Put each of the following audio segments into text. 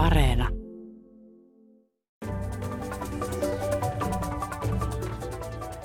Areena.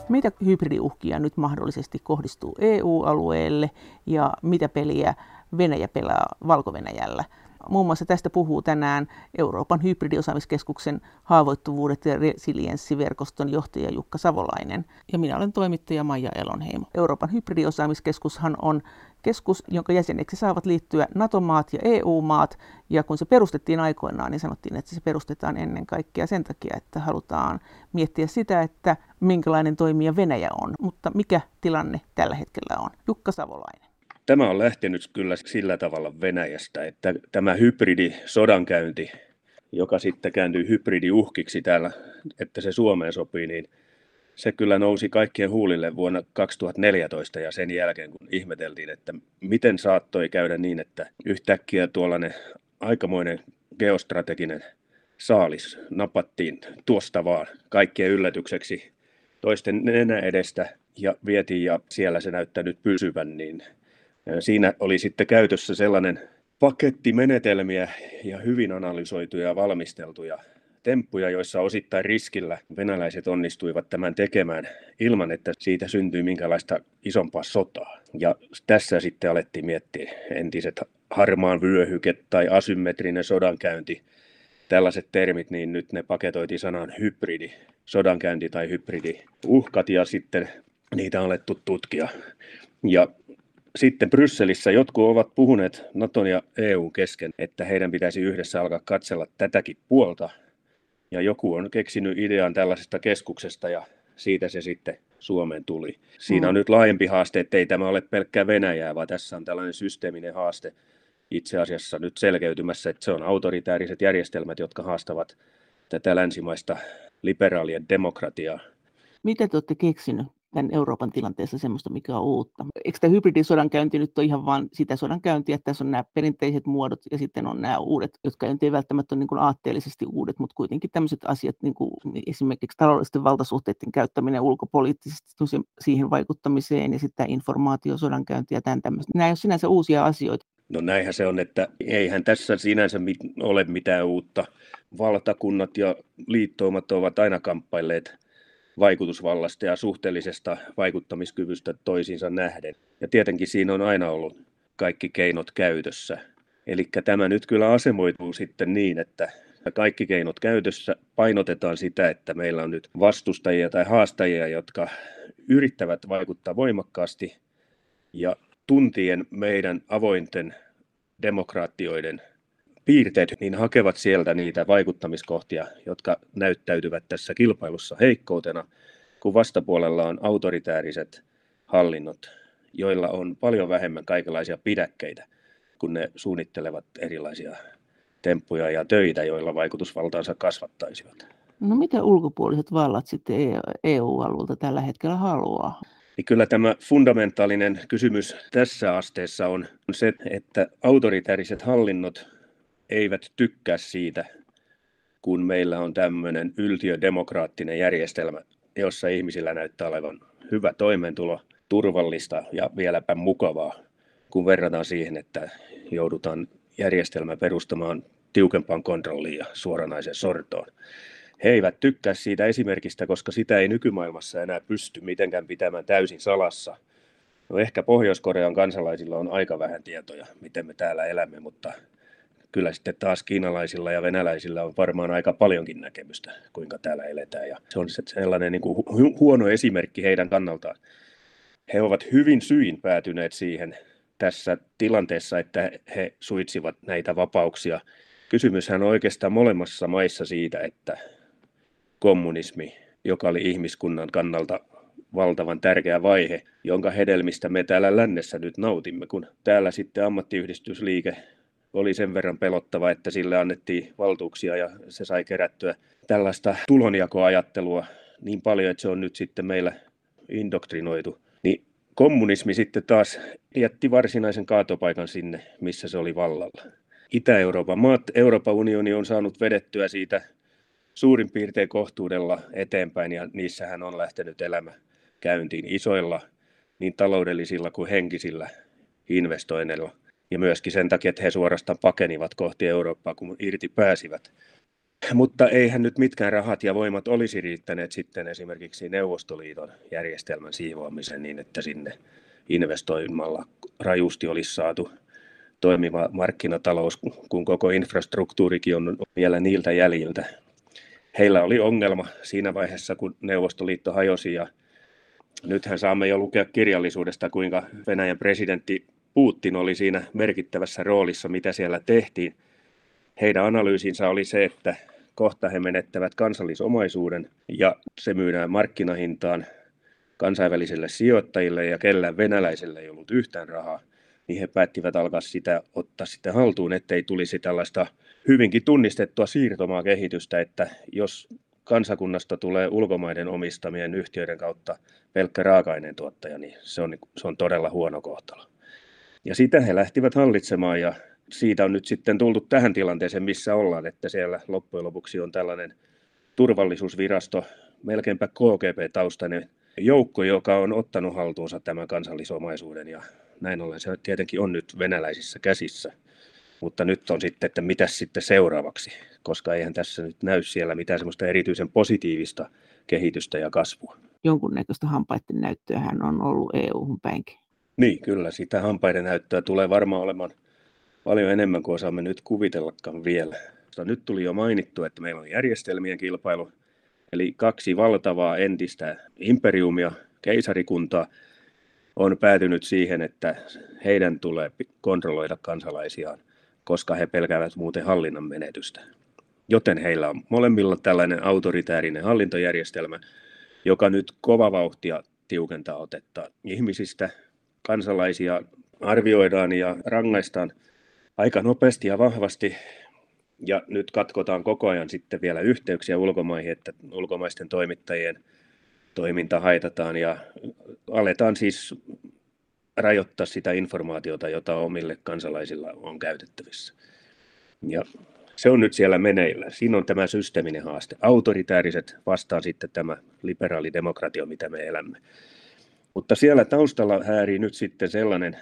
Mitä hybridiuhkia nyt mahdollisesti kohdistuu EU-alueelle ja mitä peliä Venäjä pelaa Valko-Venäjällä? Muun muassa tästä puhuu tänään Euroopan hybridiosaamiskeskuksen haavoittuvuudet ja resilienssiverkoston johtaja Jukka Savolainen. Ja minä olen toimittaja Maija Elonheimo. Euroopan hybridiosaamiskeskushan on keskus, jonka jäseneksi saavat liittyä NATO-maat ja EU-maat. Ja kun se perustettiin aikoinaan, niin sanottiin, että se perustetaan ennen kaikkea sen takia, että halutaan miettiä sitä, että minkälainen toimija Venäjä on. Mutta mikä tilanne tällä hetkellä on? Jukka Savolainen. Tämä on lähtenyt kyllä sillä tavalla Venäjästä, että tämä hybridisodankäynti, joka sitten kääntyy hybridiuhkiksi täällä, että se Suomeen sopii, niin se kyllä nousi kaikkien huulille vuonna 2014 ja sen jälkeen, kun ihmeteltiin, että miten saattoi käydä niin, että yhtäkkiä tuollainen aikamoinen geostrateginen saalis napattiin tuosta vaan kaikkien yllätykseksi toisten nenä edestä ja vietiin ja siellä se näyttää nyt pysyvän, niin Siinä oli sitten käytössä sellainen paketti menetelmiä ja hyvin analysoituja ja valmisteltuja temppuja, joissa osittain riskillä venäläiset onnistuivat tämän tekemään ilman, että siitä syntyi minkälaista isompaa sotaa. Ja tässä sitten alettiin miettiä entiset harmaan vyöhyke tai asymmetrinen sodankäynti, tällaiset termit, niin nyt ne paketoitiin sanan hybridi, sodankäynti tai hybridiuhkat ja sitten niitä on alettu tutkia. Ja sitten Brysselissä jotkut ovat puhuneet Naton ja EU kesken, että heidän pitäisi yhdessä alkaa katsella tätäkin puolta. Ja joku on keksinyt idean tällaisesta keskuksesta ja siitä se sitten Suomeen tuli. Siinä on mm. nyt laajempi haaste, että ei tämä ole pelkkää Venäjää, vaan tässä on tällainen systeeminen haaste itse asiassa nyt selkeytymässä, että se on autoritääriset järjestelmät, jotka haastavat tätä länsimaista liberaalien demokratiaa. Mitä te olette keksinyt? Tämän Euroopan tilanteessa semmoista, mikä on uutta. Eikö tämä hybridisodankäynti nyt ole ihan vain sitä sodankäyntiä, että tässä on nämä perinteiset muodot ja sitten on nämä uudet, jotka ei välttämättä ole niin kuin aatteellisesti uudet, mutta kuitenkin tämmöiset asiat, niin kuin esimerkiksi taloudellisten valtasuhteiden käyttäminen ulkopoliittisesti siihen vaikuttamiseen ja sitten informaatiosodankäynti ja tämän tämmöistä. Nämä ei ole sinänsä uusia asioita. No näinhän se on, että eihän tässä sinänsä ole mitään uutta. Valtakunnat ja liittoumat ovat aina kamppailleet vaikutusvallasta ja suhteellisesta vaikuttamiskyvystä toisiinsa nähden. Ja tietenkin siinä on aina ollut kaikki keinot käytössä. Eli tämä nyt kyllä asemoituu sitten niin, että kaikki keinot käytössä painotetaan sitä, että meillä on nyt vastustajia tai haastajia, jotka yrittävät vaikuttaa voimakkaasti ja tuntien meidän avointen demokraattioiden piirteet, niin hakevat sieltä niitä vaikuttamiskohtia, jotka näyttäytyvät tässä kilpailussa heikkoutena, kun vastapuolella on autoritääriset hallinnot, joilla on paljon vähemmän kaikenlaisia pidäkkeitä, kun ne suunnittelevat erilaisia temppuja ja töitä, joilla vaikutusvaltaansa kasvattaisivat. No mitä ulkopuoliset vallat sitten EU-alueelta e tällä hetkellä haluaa? Niin kyllä tämä fundamentaalinen kysymys tässä asteessa on se, että autoritääriset hallinnot eivät tykkää siitä, kun meillä on tämmöinen yltiödemokraattinen järjestelmä, jossa ihmisillä näyttää olevan hyvä toimeentulo, turvallista ja vieläpä mukavaa, kun verrataan siihen, että joudutaan järjestelmä perustamaan tiukempaan kontrolliin ja suoranaiseen sortoon. He eivät tykkää siitä esimerkistä, koska sitä ei nykymaailmassa enää pysty mitenkään pitämään täysin salassa. No ehkä Pohjois-Korean kansalaisilla on aika vähän tietoja, miten me täällä elämme, mutta kyllä sitten taas kiinalaisilla ja venäläisillä on varmaan aika paljonkin näkemystä, kuinka täällä eletään. Ja se on sellainen niin kuin huono esimerkki heidän kannaltaan. He ovat hyvin syin päätyneet siihen tässä tilanteessa, että he suitsivat näitä vapauksia. Kysymyshän on oikeastaan molemmassa maissa siitä, että kommunismi, joka oli ihmiskunnan kannalta valtavan tärkeä vaihe, jonka hedelmistä me täällä lännessä nyt nautimme, kun täällä sitten ammattiyhdistysliike oli sen verran pelottava, että sille annettiin valtuuksia ja se sai kerättyä tällaista tulonjakoajattelua niin paljon, että se on nyt sitten meillä indoktrinoitu. Niin kommunismi sitten taas jätti varsinaisen kaatopaikan sinne, missä se oli vallalla. Itä-Euroopan maat, Euroopan unioni on saanut vedettyä siitä suurin piirtein kohtuudella eteenpäin ja niissähän on lähtenyt elämä käyntiin isoilla niin taloudellisilla kuin henkisillä investoinneilla – Ja myöskin sen takia, että he suorastaan pakenivat kohti Eurooppaa, kun irti pääsivät. Mutta eihän nyt mitkään rahat ja voimat olisi riittäneet sitten esimerkiksi Neuvostoliiton järjestelmän siivoamiseen niin, että sinne investoimalla rajusti olisi saatu toimiva markkinatalous, kun koko infrastruktuurikin on vielä niiltä jäljiltä. Heillä oli ongelma siinä vaiheessa, kun Neuvostoliitto hajosi ja nythän saamme jo lukea kirjallisuudesta, kuinka Venäjän presidentti Putin oli siinä merkittävässä roolissa, mitä siellä tehtiin. Heidän analyysinsä oli se, että kohta he menettävät kansallisomaisuuden ja se myydään markkinahintaan kansainvälisille sijoittajille ja kellään venäläiselle ei ollut yhtään rahaa, niin he päättivät alkaa sitä ottaa sitten haltuun, ettei tulisi tällaista hyvinkin tunnistettua siirtomaa kehitystä, että jos kansakunnasta tulee ulkomaiden omistamien yhtiöiden kautta pelkkä raaka-aineen tuottaja, niin se on, se on todella huono kohtalo. Ja sitä he lähtivät hallitsemaan ja siitä on nyt sitten tultu tähän tilanteeseen, missä ollaan, että siellä loppujen lopuksi on tällainen turvallisuusvirasto, melkeinpä KGP-taustainen joukko, joka on ottanut haltuunsa tämän kansallisomaisuuden ja näin ollen se tietenkin on nyt venäläisissä käsissä. Mutta nyt on sitten, että mitä sitten seuraavaksi, koska eihän tässä nyt näy siellä mitään semmoista erityisen positiivista kehitystä ja kasvua. Jonkunnäköistä hampaiden näyttöä on ollut EU-hun päinkin. Niin, kyllä. Sitä hampaiden näyttöä tulee varmaan olemaan paljon enemmän kuin osaamme nyt kuvitellakaan vielä. Nyt tuli jo mainittu, että meillä on järjestelmien kilpailu, eli kaksi valtavaa entistä imperiumia, keisarikuntaa, on päätynyt siihen, että heidän tulee kontrolloida kansalaisiaan, koska he pelkäävät muuten hallinnan menetystä. Joten heillä on molemmilla tällainen autoritäärinen hallintojärjestelmä, joka nyt kova vauhtia tiukentaa otetta ihmisistä. Kansalaisia arvioidaan ja rangaistaan aika nopeasti ja vahvasti. Ja nyt katkotaan koko ajan sitten vielä yhteyksiä ulkomaihin, että ulkomaisten toimittajien toiminta haitataan ja aletaan siis rajoittaa sitä informaatiota, jota omille kansalaisilla on käytettävissä. Ja se on nyt siellä meneillä. Siinä on tämä systeeminen haaste. Autoritääriset vastaan sitten tämä liberaali demokratia, mitä me elämme. Mutta siellä taustalla häärii nyt sitten sellainen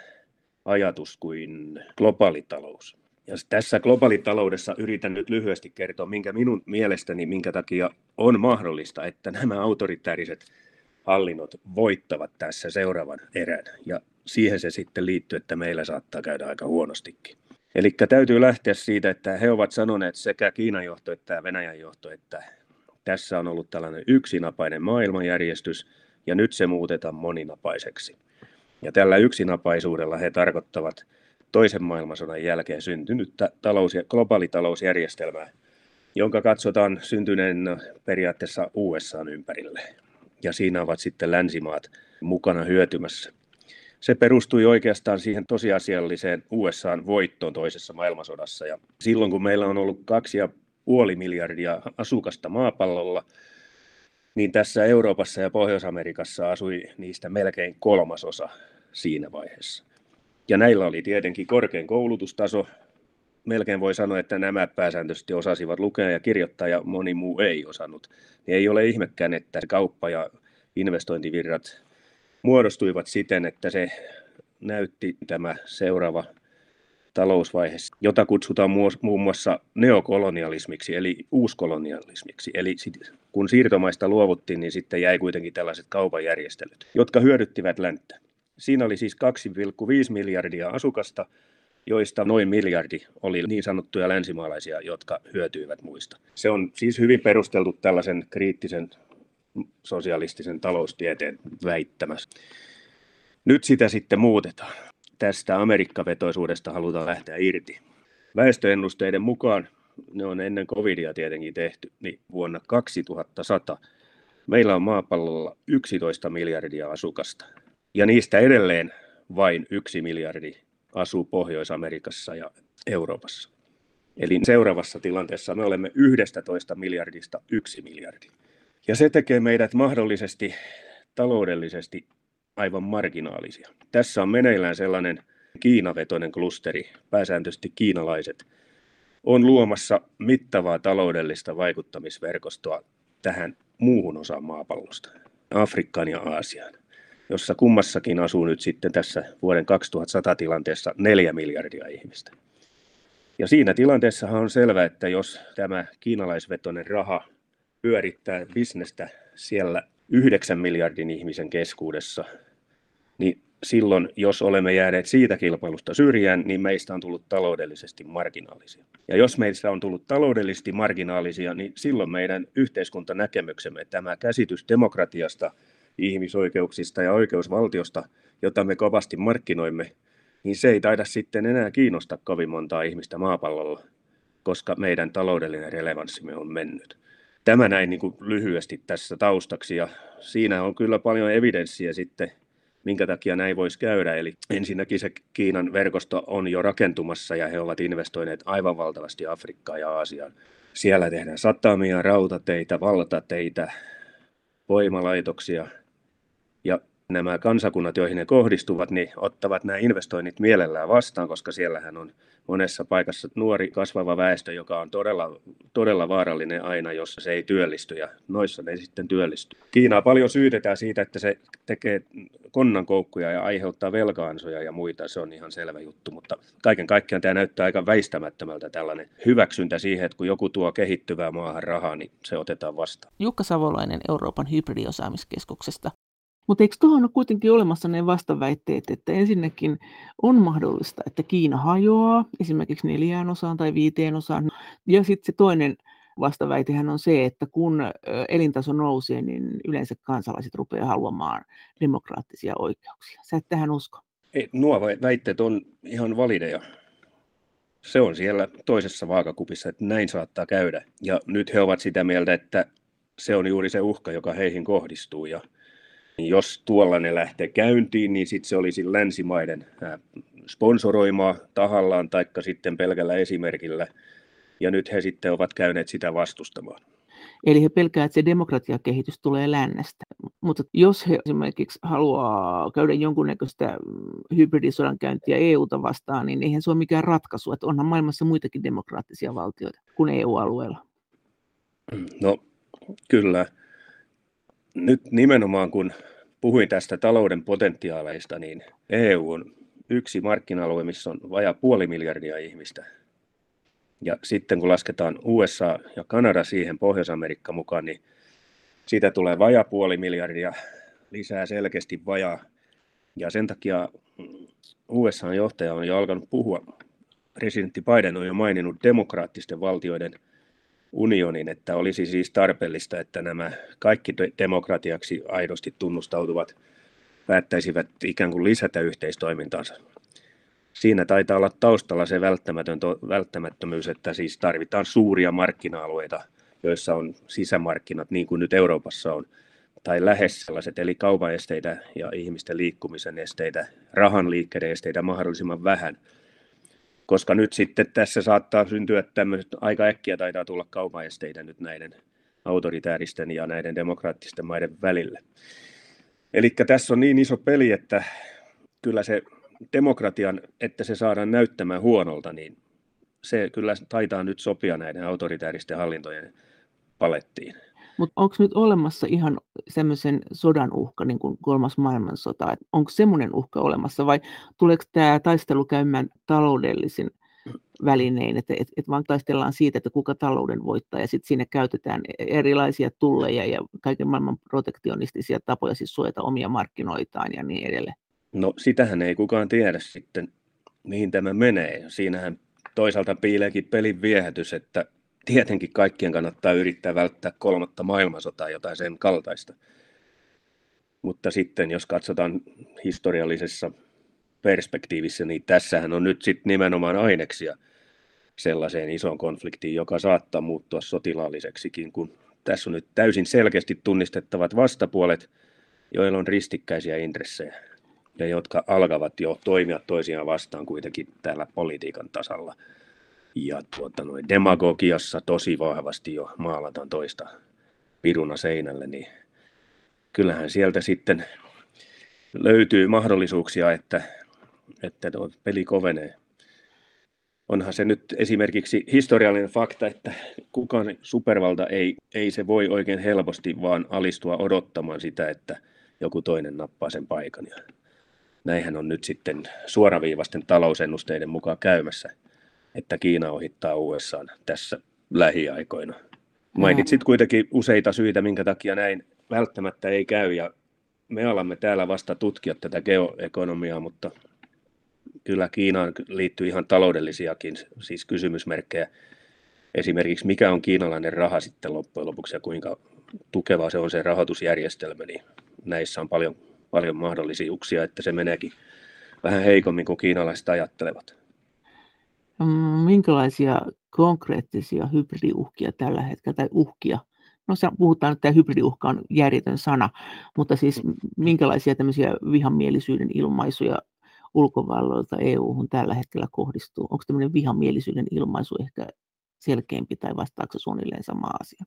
ajatus kuin globaalitalous. Ja tässä globaalitaloudessa yritän nyt lyhyesti kertoa, minkä minun mielestäni, minkä takia on mahdollista, että nämä autoritääriset hallinnot voittavat tässä seuraavan erän. Ja siihen se sitten liittyy, että meillä saattaa käydä aika huonostikin. Eli täytyy lähteä siitä, että he ovat sanoneet sekä Kiinan johto että Venäjän johto, että tässä on ollut tällainen yksinapainen maailmanjärjestys ja nyt se muutetaan moninapaiseksi. Ja tällä yksinapaisuudella he tarkoittavat toisen maailmansodan jälkeen syntynyttä talous- globaalitalousjärjestelmää, jonka katsotaan syntyneen periaatteessa USAn ympärille. Ja siinä ovat sitten länsimaat mukana hyötymässä. Se perustui oikeastaan siihen tosiasialliseen USAn voittoon toisessa maailmansodassa. Ja silloin kun meillä on ollut kaksi ja puoli miljardia asukasta maapallolla, niin tässä Euroopassa ja Pohjois-Amerikassa asui niistä melkein kolmasosa siinä vaiheessa. Ja näillä oli tietenkin korkein koulutustaso. Melkein voi sanoa, että nämä pääsääntöisesti osasivat lukea ja kirjoittaa ja moni muu ei osannut. Niin ei ole ihmekään, että kauppa- ja investointivirrat muodostuivat siten, että se näytti tämä seuraava talousvaihe, jota kutsutaan muun muassa neokolonialismiksi eli uuskolonialismiksi. Eli kun siirtomaista luovuttiin, niin sitten jäi kuitenkin tällaiset kaupan järjestelyt, jotka hyödyttivät länttä. Siinä oli siis 2,5 miljardia asukasta, joista noin miljardi oli niin sanottuja länsimaalaisia, jotka hyötyivät muista. Se on siis hyvin perusteltu tällaisen kriittisen sosialistisen taloustieteen väittämässä. Nyt sitä sitten muutetaan. Tästä Amerikkavetoisuudesta halutaan lähteä irti. Väestöennusteiden mukaan, ne on ennen covidia tietenkin tehty, niin vuonna 2100 meillä on maapallolla 11 miljardia asukasta. Ja niistä edelleen vain yksi miljardi asuu Pohjois-Amerikassa ja Euroopassa. Eli seuraavassa tilanteessa me olemme 11 miljardista yksi miljardi. Ja se tekee meidät mahdollisesti taloudellisesti aivan marginaalisia. Tässä on meneillään sellainen Kiinavetoinen klusteri, pääsääntöisesti kiinalaiset, on luomassa mittavaa taloudellista vaikuttamisverkostoa tähän muuhun osaan maapallosta, Afrikkaan ja Aasiaan. jossa kummassakin asuu nyt sitten tässä vuoden 2100 tilanteessa neljä miljardia ihmistä. Ja siinä tilanteessahan on selvää, että jos tämä kiinalaisvetoinen raha pyörittää bisnestä siellä yhdeksän miljardin ihmisen keskuudessa, niin silloin, jos olemme jääneet siitä kilpailusta syrjään, niin meistä on tullut taloudellisesti marginaalisia. Ja jos meistä on tullut taloudellisesti marginaalisia, niin silloin meidän yhteiskuntanäkemyksemme, tämä käsitys demokratiasta, ihmisoikeuksista ja oikeusvaltiosta, jota me kovasti markkinoimme, niin se ei taida sitten enää kiinnosta kovin montaa ihmistä maapallolla, koska meidän taloudellinen relevanssimme on mennyt. Tämä näin niin kuin lyhyesti tässä taustaksi ja siinä on kyllä paljon evidenssiä sitten minkä takia näin voisi käydä. Eli ensinnäkin se Kiinan verkosto on jo rakentumassa ja he ovat investoineet aivan valtavasti Afrikkaan ja Aasiaan. Siellä tehdään satamia, rautateitä, valtateitä, voimalaitoksia ja nämä kansakunnat, joihin ne kohdistuvat, niin ottavat nämä investoinnit mielellään vastaan, koska siellähän on monessa paikassa nuori kasvava väestö, joka on todella, todella vaarallinen aina, jos se ei työllisty, ja noissa ne sitten työllisty. Kiinaa paljon syytetään siitä, että se tekee konnankoukkuja ja aiheuttaa velkaansoja ja muita, se on ihan selvä juttu, mutta kaiken kaikkiaan tämä näyttää aika väistämättömältä tällainen hyväksyntä siihen, että kun joku tuo kehittyvää maahan rahaa, niin se otetaan vastaan. Jukka Savolainen Euroopan hybridiosaamiskeskuksesta. Mutta eikö tuohon ole kuitenkin olemassa ne vastaväitteet, että ensinnäkin on mahdollista, että Kiina hajoaa esimerkiksi neljään osaan tai viiteen osaan. Ja sitten se toinen vastaväitehän on se, että kun elintaso nousee, niin yleensä kansalaiset rupeaa haluamaan demokraattisia oikeuksia. Sä et tähän usko? Ei, nuo väitteet on ihan valideja. Se on siellä toisessa vaakakupissa, että näin saattaa käydä. Ja nyt he ovat sitä mieltä, että se on juuri se uhka, joka heihin kohdistuu. Ja jos tuollainen lähtee käyntiin, niin sitten se olisi länsimaiden sponsoroimaa tahallaan taikka sitten pelkällä esimerkillä. Ja nyt he sitten ovat käyneet sitä vastustamaan. Eli he pelkäävät, että se demokratiakehitys tulee lännestä. Mutta jos he esimerkiksi haluaa käydä jonkunnäköistä mm, hybridisodan käyntiä EUta vastaan, niin eihän se ole mikään ratkaisu. Että onhan maailmassa muitakin demokraattisia valtioita kuin EU-alueella. No kyllä nyt nimenomaan kun puhuin tästä talouden potentiaaleista, niin EU on yksi markkina-alue, missä on vajaa puoli miljardia ihmistä. Ja sitten kun lasketaan USA ja Kanada siihen Pohjois-Amerikka mukaan, niin siitä tulee vajaa puoli miljardia, lisää selkeästi vajaa. Ja sen takia USA-johtaja on jo alkanut puhua, presidentti Biden on jo maininnut demokraattisten valtioiden – unionin, että olisi siis tarpeellista, että nämä kaikki demokratiaksi aidosti tunnustautuvat päättäisivät ikään kuin lisätä yhteistoimintaansa. Siinä taitaa olla taustalla se välttämättömyys, että siis tarvitaan suuria markkina-alueita, joissa on sisämarkkinat, niin kuin nyt Euroopassa on, tai lähes sellaiset, eli kaupan esteitä ja ihmisten liikkumisen esteitä, rahan liikkeiden esteitä mahdollisimman vähän – koska nyt sitten tässä saattaa syntyä tämmöiset, aika äkkiä taitaa tulla kaupaesteitä nyt näiden autoritääristen ja näiden demokraattisten maiden välille. Eli tässä on niin iso peli, että kyllä se demokratian, että se saadaan näyttämään huonolta, niin se kyllä taitaa nyt sopia näiden autoritääristen hallintojen palettiin. Mutta onko nyt olemassa ihan semmoisen sodan uhka, niin kuin kolmas maailmansota, onko semmoinen uhka olemassa vai tuleeko tämä taistelu käymään taloudellisin välinein, että et, et vaan taistellaan siitä, että kuka talouden voittaa ja sitten siinä käytetään erilaisia tulleja ja kaiken maailman protektionistisia tapoja siis suojata omia markkinoitaan ja niin edelleen. No sitähän ei kukaan tiedä sitten, mihin tämä menee. Siinähän toisaalta piileekin pelin viehätys, että tietenkin kaikkien kannattaa yrittää välttää kolmatta maailmansotaa, jotain sen kaltaista. Mutta sitten jos katsotaan historiallisessa perspektiivissä, niin tässähän on nyt sitten nimenomaan aineksia sellaiseen isoon konfliktiin, joka saattaa muuttua sotilaalliseksikin, kun tässä on nyt täysin selkeästi tunnistettavat vastapuolet, joilla on ristikkäisiä intressejä ja jotka alkavat jo toimia toisiaan vastaan kuitenkin täällä politiikan tasalla ja tuota, noin demagogiassa tosi vahvasti jo maalataan toista piruna seinälle, niin kyllähän sieltä sitten löytyy mahdollisuuksia, että, että peli kovenee. Onhan se nyt esimerkiksi historiallinen fakta, että kukaan supervalta ei, ei se voi oikein helposti vaan alistua odottamaan sitä, että joku toinen nappaa sen paikan. Ja näinhän on nyt sitten suoraviivasten talousennusteiden mukaan käymässä, että Kiina ohittaa USA tässä lähiaikoina. Mainitsit kuitenkin useita syitä, minkä takia näin välttämättä ei käy, ja me alamme täällä vasta tutkia tätä geoekonomiaa, mutta kyllä Kiinaan liittyy ihan taloudellisiakin siis kysymysmerkkejä. Esimerkiksi mikä on kiinalainen raha sitten loppujen lopuksi ja kuinka tukeva se on se rahoitusjärjestelmä, niin näissä on paljon, paljon mahdollisuuksia, että se meneekin vähän heikommin kuin kiinalaiset ajattelevat. Mm, minkälaisia konkreettisia hybridiuhkia tällä hetkellä, tai uhkia? No puhutaan, että hybridiuhka on järjetön sana, mutta siis minkälaisia tämmöisiä vihamielisyyden ilmaisuja ulkovalloilta EU-hun tällä hetkellä kohdistuu? Onko tämmöinen vihamielisyyden ilmaisu ehkä selkeämpi tai vastaako suunnilleen sama asia?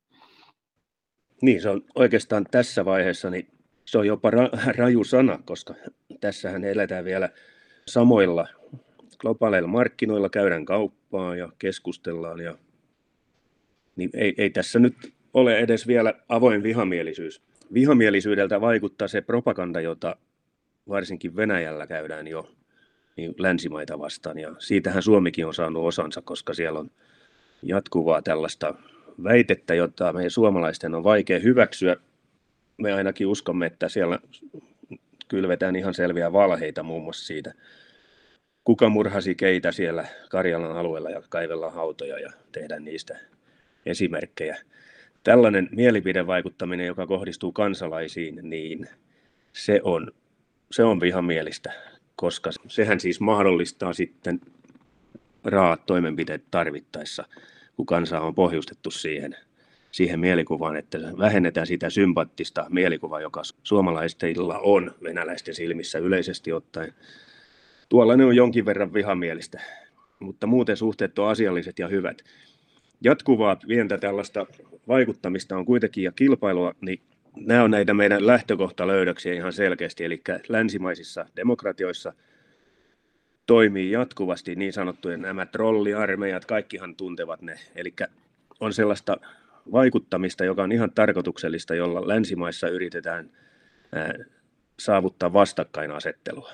Niin, se on oikeastaan tässä vaiheessa, niin se on jopa ra- raju sana, koska tässähän eletään vielä samoilla globaaleilla markkinoilla, käydään kauppaa ja keskustellaan. Ja, niin ei, ei tässä nyt ole edes vielä avoin vihamielisyys. Vihamielisyydeltä vaikuttaa se propaganda, jota varsinkin Venäjällä käydään jo niin länsimaita vastaan. Ja siitähän Suomikin on saanut osansa, koska siellä on jatkuvaa tällaista väitettä, jota meidän suomalaisten on vaikea hyväksyä. Me ainakin uskomme, että siellä kylvetään ihan selviä valheita muun muassa siitä, kuka murhasi keitä siellä Karjalan alueella ja kaivellaan hautoja ja tehdään niistä esimerkkejä. Tällainen mielipidevaikuttaminen, joka kohdistuu kansalaisiin, niin se on, se on vihamielistä, koska sehän siis mahdollistaa sitten raat toimenpiteet tarvittaessa kun kansa on pohjustettu siihen, siihen mielikuvaan, että vähennetään sitä sympaattista mielikuvaa, joka suomalaisilla on venäläisten silmissä yleisesti ottaen. Tuolla ne on jonkin verran vihamielistä, mutta muuten suhteet on asialliset ja hyvät. Jatkuvaa pientä tällaista vaikuttamista on kuitenkin ja kilpailua, niin nämä on näitä meidän lähtökohtalöydöksiä ihan selkeästi, eli länsimaisissa demokratioissa – toimii jatkuvasti niin sanottujen nämä trolliarmeijat, kaikkihan tuntevat ne. Eli on sellaista vaikuttamista, joka on ihan tarkoituksellista, jolla länsimaissa yritetään saavuttaa vastakkainasettelua.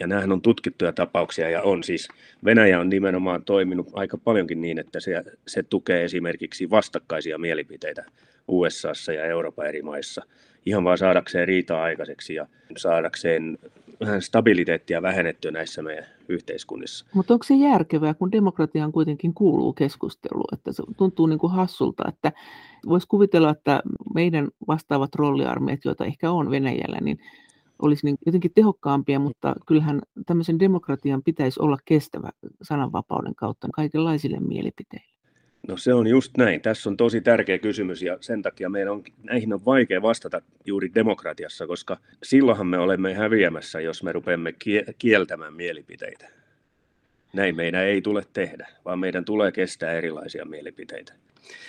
Ja nämähän on tutkittuja tapauksia ja on. Siis, Venäjä on nimenomaan toiminut aika paljonkin niin, että se, se tukee esimerkiksi vastakkaisia mielipiteitä USAssa ja Euroopan eri maissa, ihan vaan saadakseen riitaa aikaiseksi ja saadakseen vähän stabiliteettia vähennettyä näissä meidän yhteiskunnissa. Mutta onko se järkevää, kun demokratiaan kuitenkin kuuluu keskustelu, että se tuntuu niin kuin hassulta, että voisi kuvitella, että meidän vastaavat rolliarmeet, joita ehkä on Venäjällä, niin olisi niin jotenkin tehokkaampia, mutta kyllähän tämmöisen demokratian pitäisi olla kestävä sananvapauden kautta kaikenlaisille mielipiteille. No se on just näin. Tässä on tosi tärkeä kysymys ja sen takia meidän on, näihin on vaikea vastata juuri demokratiassa, koska silloinhan me olemme häviämässä, jos me rupeamme kieltämään mielipiteitä. Näin meidän ei tule tehdä, vaan meidän tulee kestää erilaisia mielipiteitä.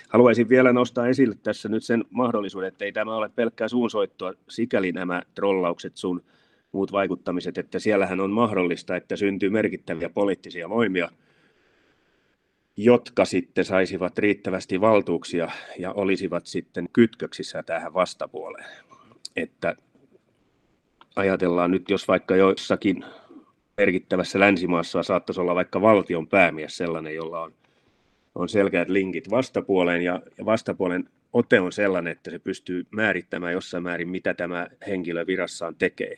Haluaisin vielä nostaa esille tässä nyt sen mahdollisuuden, että ei tämä ole pelkkää suunsoittoa, sikäli nämä trollaukset, sun muut vaikuttamiset, että siellähän on mahdollista, että syntyy merkittäviä poliittisia voimia – jotka sitten saisivat riittävästi valtuuksia ja olisivat sitten kytköksissä tähän vastapuoleen. Että ajatellaan nyt, jos vaikka jossakin merkittävässä länsimaassa saattaisi olla vaikka valtion päämies sellainen, jolla on, on selkeät linkit vastapuoleen ja, ja vastapuolen ote on sellainen, että se pystyy määrittämään jossain määrin, mitä tämä henkilö virassaan tekee,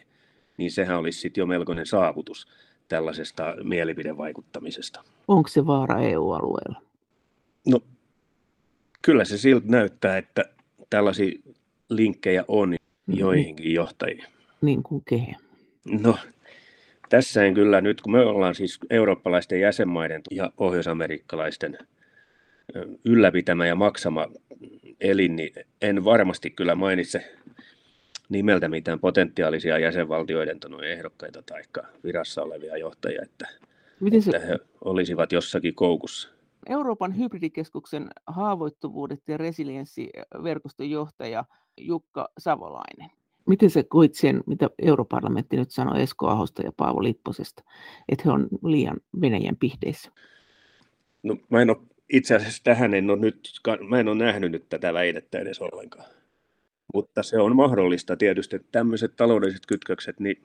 niin sehän olisi sitten jo melkoinen saavutus tällaisesta mielipidevaikuttamisesta. Onko se vaara EU-alueella? No, kyllä se siltä näyttää, että tällaisia linkkejä on joihinkin johtajiin. Niin kuin kehen? No, tässä en kyllä nyt, kun me ollaan siis eurooppalaisten jäsenmaiden ja pohjoisamerikkalaisten ylläpitämä ja maksama elin, niin en varmasti kyllä mainitse nimeltä mitään potentiaalisia jäsenvaltioiden ehdokkaita tai virassa olevia johtajia, että, Miten se... että he olisivat jossakin koukussa. Euroopan hybridikeskuksen haavoittuvuudet ja resilienssiverkoston johtaja Jukka Savolainen. Miten se koit sen, mitä europarlamentti nyt sanoi Esko Ahosta ja Paavo Lipposesta, että he on liian Venäjän pihdeissä? No mä en ole, itse asiassa tähän en ole nyt, mä en ole nähnyt nyt tätä väitettä edes ollenkaan. Mutta se on mahdollista tietysti, että tämmöiset taloudelliset kytkökset, niin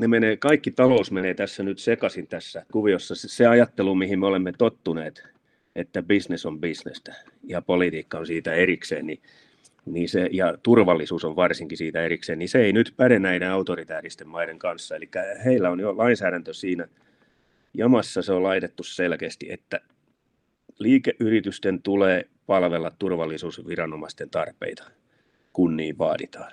ne menee, kaikki talous menee tässä nyt sekaisin tässä kuviossa. Se ajattelu, mihin me olemme tottuneet, että business on bisnestä ja politiikka on siitä erikseen, niin, niin se, ja turvallisuus on varsinkin siitä erikseen, niin se ei nyt päde näiden autoritääristen maiden kanssa. Eli heillä on jo lainsäädäntö siinä jamassa, se on laitettu selkeästi, että liikeyritysten tulee palvella turvallisuusviranomaisten tarpeita, kun niin vaaditaan.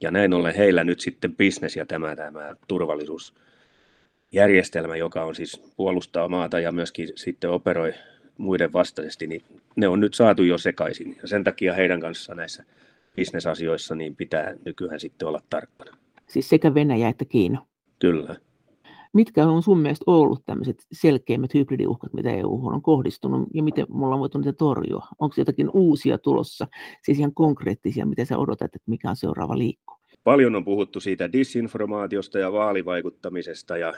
Ja näin ollen heillä nyt sitten bisnes ja tämä, tämä turvallisuusjärjestelmä, joka on siis puolustaa maata ja myöskin sitten operoi muiden vastaisesti, niin ne on nyt saatu jo sekaisin. Ja sen takia heidän kanssaan näissä bisnesasioissa niin pitää nykyään sitten olla tarkkana. Siis sekä Venäjä että Kiina. Kyllä. Mitkä on sun mielestä ollut tämmöiset selkeimmät hybridiuhkat, mitä EU on kohdistunut ja miten me ollaan voitu niitä torjua? Onko jotakin uusia tulossa, siis ihan konkreettisia, mitä sä odotat, että mikä on seuraava liikku? Paljon on puhuttu siitä disinformaatiosta ja vaalivaikuttamisesta ja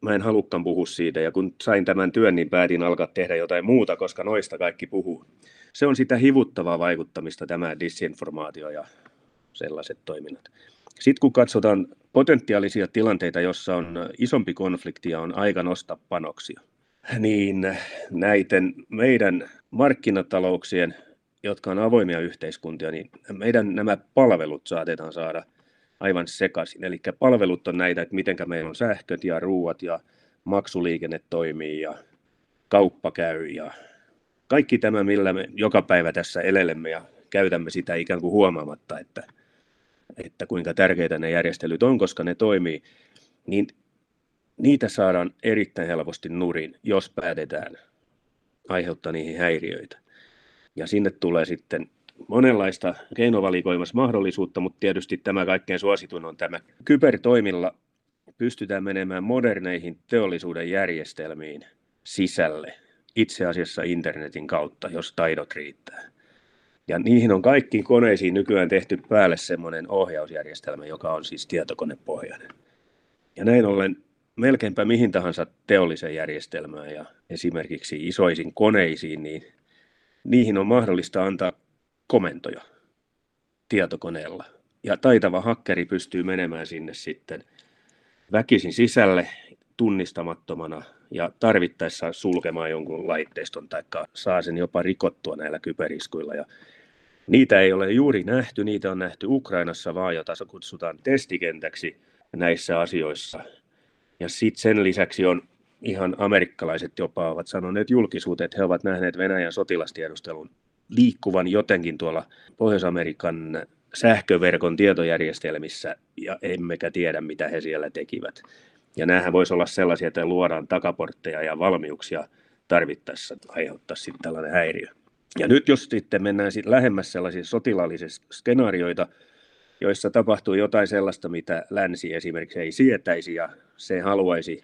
mä en halukkaan puhua siitä ja kun sain tämän työn, niin päätin alkaa tehdä jotain muuta, koska noista kaikki puhuu. Se on sitä hivuttavaa vaikuttamista tämä disinformaatio ja sellaiset toiminnat. Sitten kun katsotaan potentiaalisia tilanteita, jossa on isompi konflikti ja on aika nostaa panoksia, niin näiden meidän markkinatalouksien, jotka on avoimia yhteiskuntia, niin meidän nämä palvelut saatetaan saada aivan sekaisin. Eli palvelut on näitä, että miten meillä on sähköt ja ruuat ja maksuliikenne toimii ja kauppa käy ja kaikki tämä, millä me joka päivä tässä elelemme ja käytämme sitä ikään kuin huomaamatta, että – että kuinka tärkeitä ne järjestelyt on, koska ne toimii, niin niitä saadaan erittäin helposti nurin, jos päätetään aiheuttaa niihin häiriöitä. Ja sinne tulee sitten monenlaista keinovalikoimassa mahdollisuutta, mutta tietysti tämä kaikkein suosituin on tämä. Kybertoimilla pystytään menemään moderneihin teollisuuden järjestelmiin sisälle, itse asiassa internetin kautta, jos taidot riittää. Ja niihin on kaikkiin koneisiin nykyään tehty päälle semmoinen ohjausjärjestelmä, joka on siis tietokonepohjainen. Ja näin ollen melkeinpä mihin tahansa teollisen järjestelmään ja esimerkiksi isoisiin koneisiin, niin niihin on mahdollista antaa komentoja tietokoneella. Ja taitava hakkeri pystyy menemään sinne sitten väkisin sisälle tunnistamattomana ja tarvittaessa sulkemaan jonkun laitteiston tai saa sen jopa rikottua näillä kyberiskuilla. Ja Niitä ei ole juuri nähty, niitä on nähty Ukrainassa vaan, jota kutsutaan testikentäksi näissä asioissa. Ja sitten sen lisäksi on ihan amerikkalaiset jopa ovat sanoneet julkisuuteen, että he ovat nähneet Venäjän sotilastiedustelun liikkuvan jotenkin tuolla Pohjois-Amerikan sähköverkon tietojärjestelmissä ja emmekä tiedä, mitä he siellä tekivät. Ja näähän voisi olla sellaisia, että luodaan takaportteja ja valmiuksia tarvittaessa aiheuttaa sitten tällainen häiriö. Ja nyt jos sitten mennään sitten lähemmäs sellaisia sotilaallisia skenaarioita, joissa tapahtuu jotain sellaista, mitä länsi esimerkiksi ei sietäisi ja se haluaisi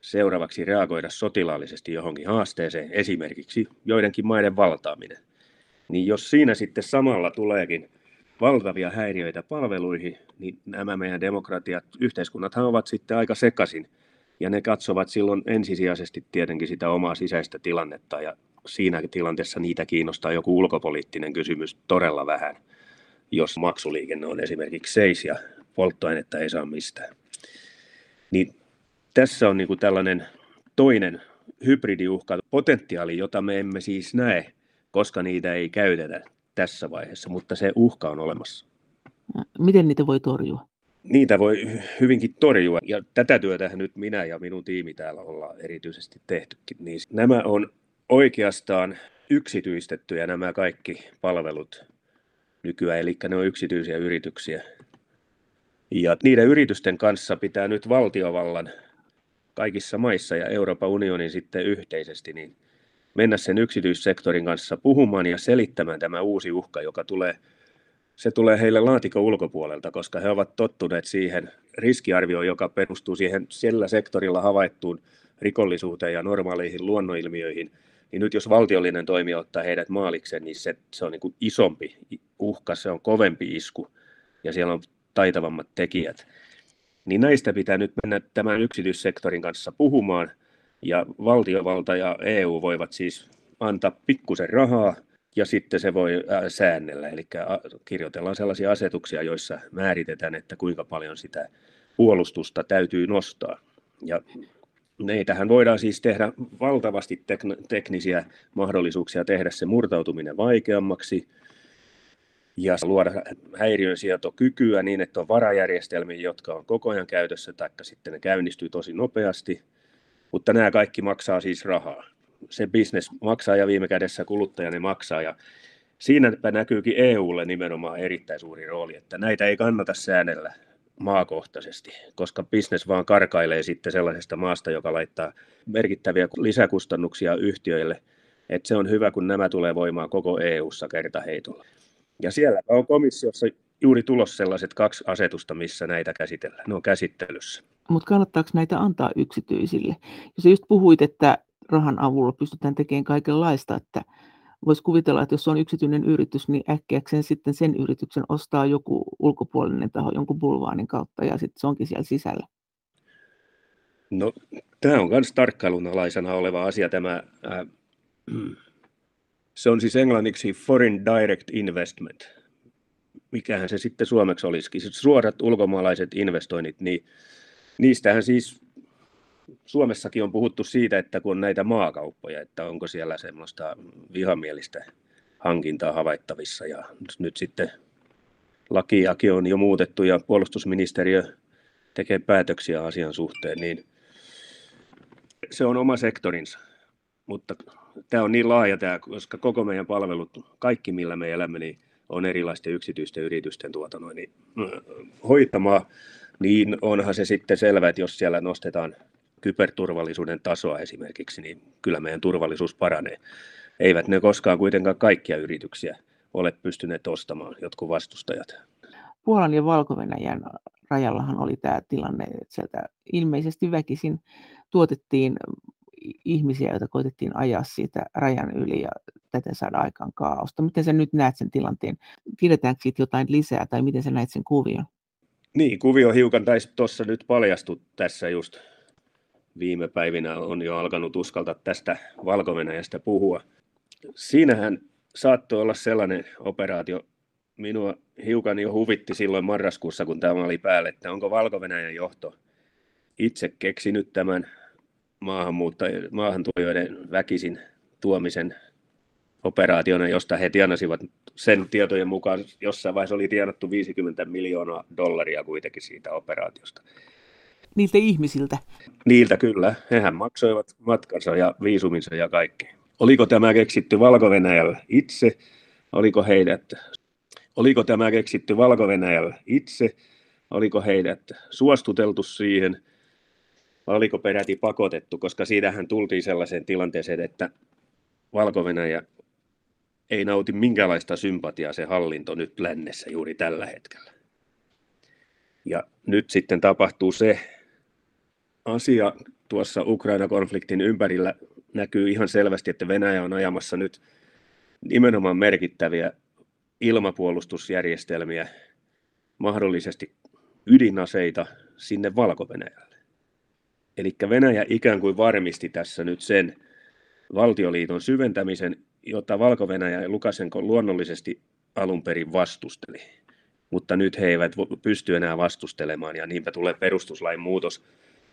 seuraavaksi reagoida sotilaallisesti johonkin haasteeseen, esimerkiksi joidenkin maiden valtaaminen, niin jos siinä sitten samalla tuleekin valtavia häiriöitä palveluihin, niin nämä meidän demokratiat, yhteiskunnathan ovat sitten aika sekaisin, ja ne katsovat silloin ensisijaisesti tietenkin sitä omaa sisäistä tilannetta ja siinä tilanteessa niitä kiinnostaa joku ulkopoliittinen kysymys todella vähän, jos maksuliikenne on esimerkiksi seis ja polttoainetta ei saa mistään. Niin tässä on niin kuin tällainen toinen hybridiuhka, potentiaali, jota me emme siis näe, koska niitä ei käytetä tässä vaiheessa, mutta se uhka on olemassa. Miten niitä voi torjua? Niitä voi hyvinkin torjua, ja tätä työtä nyt minä ja minun tiimi täällä ollaan erityisesti tehtykin. Niin nämä on oikeastaan yksityistettyjä nämä kaikki palvelut nykyään, eli ne on yksityisiä yrityksiä. Ja niiden yritysten kanssa pitää nyt valtiovallan kaikissa maissa ja Euroopan unionin sitten yhteisesti niin mennä sen yksityissektorin kanssa puhumaan ja selittämään tämä uusi uhka, joka tulee, se tulee heille laatikon ulkopuolelta, koska he ovat tottuneet siihen riskiarvioon, joka perustuu siihen siellä sektorilla havaittuun rikollisuuteen ja normaaleihin luonnonilmiöihin – niin nyt jos valtiollinen toimija ottaa heidät maalikseen, niin se, se on niin kuin isompi uhka, se on kovempi isku ja siellä on taitavammat tekijät. Niin näistä pitää nyt mennä tämän yksityissektorin kanssa puhumaan ja valtiovalta ja EU voivat siis antaa pikkusen rahaa ja sitten se voi säännellä, eli kirjoitellaan sellaisia asetuksia, joissa määritetään, että kuinka paljon sitä puolustusta täytyy nostaa. Ja Neitähän voidaan siis tehdä valtavasti teknisiä mahdollisuuksia tehdä se murtautuminen vaikeammaksi ja luoda häiriönsietokykyä niin, että on varajärjestelmiä, jotka on koko ajan käytössä, tai sitten ne käynnistyy tosi nopeasti. Mutta nämä kaikki maksaa siis rahaa. Se bisnes maksaa ja viime kädessä kuluttaja ne maksaa. Ja siinäpä näkyykin EUlle nimenomaan erittäin suuri rooli, että näitä ei kannata säännellä maakohtaisesti, koska bisnes vaan karkailee sitten sellaisesta maasta, joka laittaa merkittäviä lisäkustannuksia yhtiöille, että se on hyvä, kun nämä tulee voimaan koko EU-ssa kertaheitolla. Ja siellä on komissiossa juuri tulossa sellaiset kaksi asetusta, missä näitä käsitellään. Ne on käsittelyssä. Mutta kannattaako näitä antaa yksityisille? Jos just puhuit, että rahan avulla pystytään tekemään kaikenlaista, että voisi kuvitella, että jos on yksityinen yritys, niin äkkiäkseen sitten sen yrityksen ostaa joku ulkopuolinen taho jonkun bulvaanin kautta ja sitten se onkin siellä sisällä. No, tämä on myös tarkkailun alaisena oleva asia. Tämä, äh, se on siis englanniksi Foreign Direct Investment. Mikähän se sitten suomeksi olisikin? Suorat ulkomaalaiset investoinnit, niin niistähän siis Suomessakin on puhuttu siitä, että kun on näitä maakauppoja, että onko siellä semmoista vihamielistä hankintaa havaittavissa. Ja nyt sitten lakiakin on jo muutettu ja puolustusministeriö tekee päätöksiä asian suhteen, niin se on oma sektorinsa. Mutta tämä on niin laaja tämä, koska koko meidän palvelut, kaikki millä me elämme, niin on erilaisten yksityisten yritysten tuota noin, niin, hoitamaa, niin onhan se sitten selvä, että jos siellä nostetaan kyberturvallisuuden tasoa esimerkiksi, niin kyllä meidän turvallisuus paranee. Eivät ne koskaan kuitenkaan kaikkia yrityksiä ole pystyneet ostamaan, jotkut vastustajat. Puolan ja valko rajallahan oli tämä tilanne, että sieltä ilmeisesti väkisin tuotettiin ihmisiä, joita koitettiin ajaa siitä rajan yli ja täten saada aikaan kaaosta. Miten sä nyt näet sen tilanteen? Tiedetäänkö siitä jotain lisää tai miten sä näet sen kuvion? Niin, kuvio hiukan taisi tuossa nyt paljastu tässä just viime päivinä on jo alkanut uskaltaa tästä valko puhua. Siinähän saattoi olla sellainen operaatio, minua hiukan jo huvitti silloin marraskuussa, kun tämä oli päällä, että onko valko johto itse keksinyt tämän maahantulijoiden väkisin tuomisen operaationa, josta he tienasivat sen tietojen mukaan, jossain vaiheessa oli tienattu 50 miljoonaa dollaria kuitenkin siitä operaatiosta niiltä ihmisiltä. Niiltä kyllä. Hehän maksoivat matkansa ja viisuminsa ja kaikki. Oliko tämä keksitty valko itse? Oliko heidät Oliko tämä keksitty valko itse? Oliko heidät suostuteltu siihen? Vai oliko peräti pakotettu? Koska siitähän tultiin sellaiseen tilanteeseen, että valko ei nauti minkälaista sympatiaa se hallinto nyt lännessä juuri tällä hetkellä. Ja nyt sitten tapahtuu se, asia tuossa Ukraina-konfliktin ympärillä näkyy ihan selvästi, että Venäjä on ajamassa nyt nimenomaan merkittäviä ilmapuolustusjärjestelmiä, mahdollisesti ydinaseita sinne valko. Eli Venäjä ikään kuin varmisti tässä nyt sen valtioliiton syventämisen, jota valko ja Lukasenko luonnollisesti alun perin vastusteli. Mutta nyt he eivät pysty enää vastustelemaan ja niinpä tulee perustuslain muutos,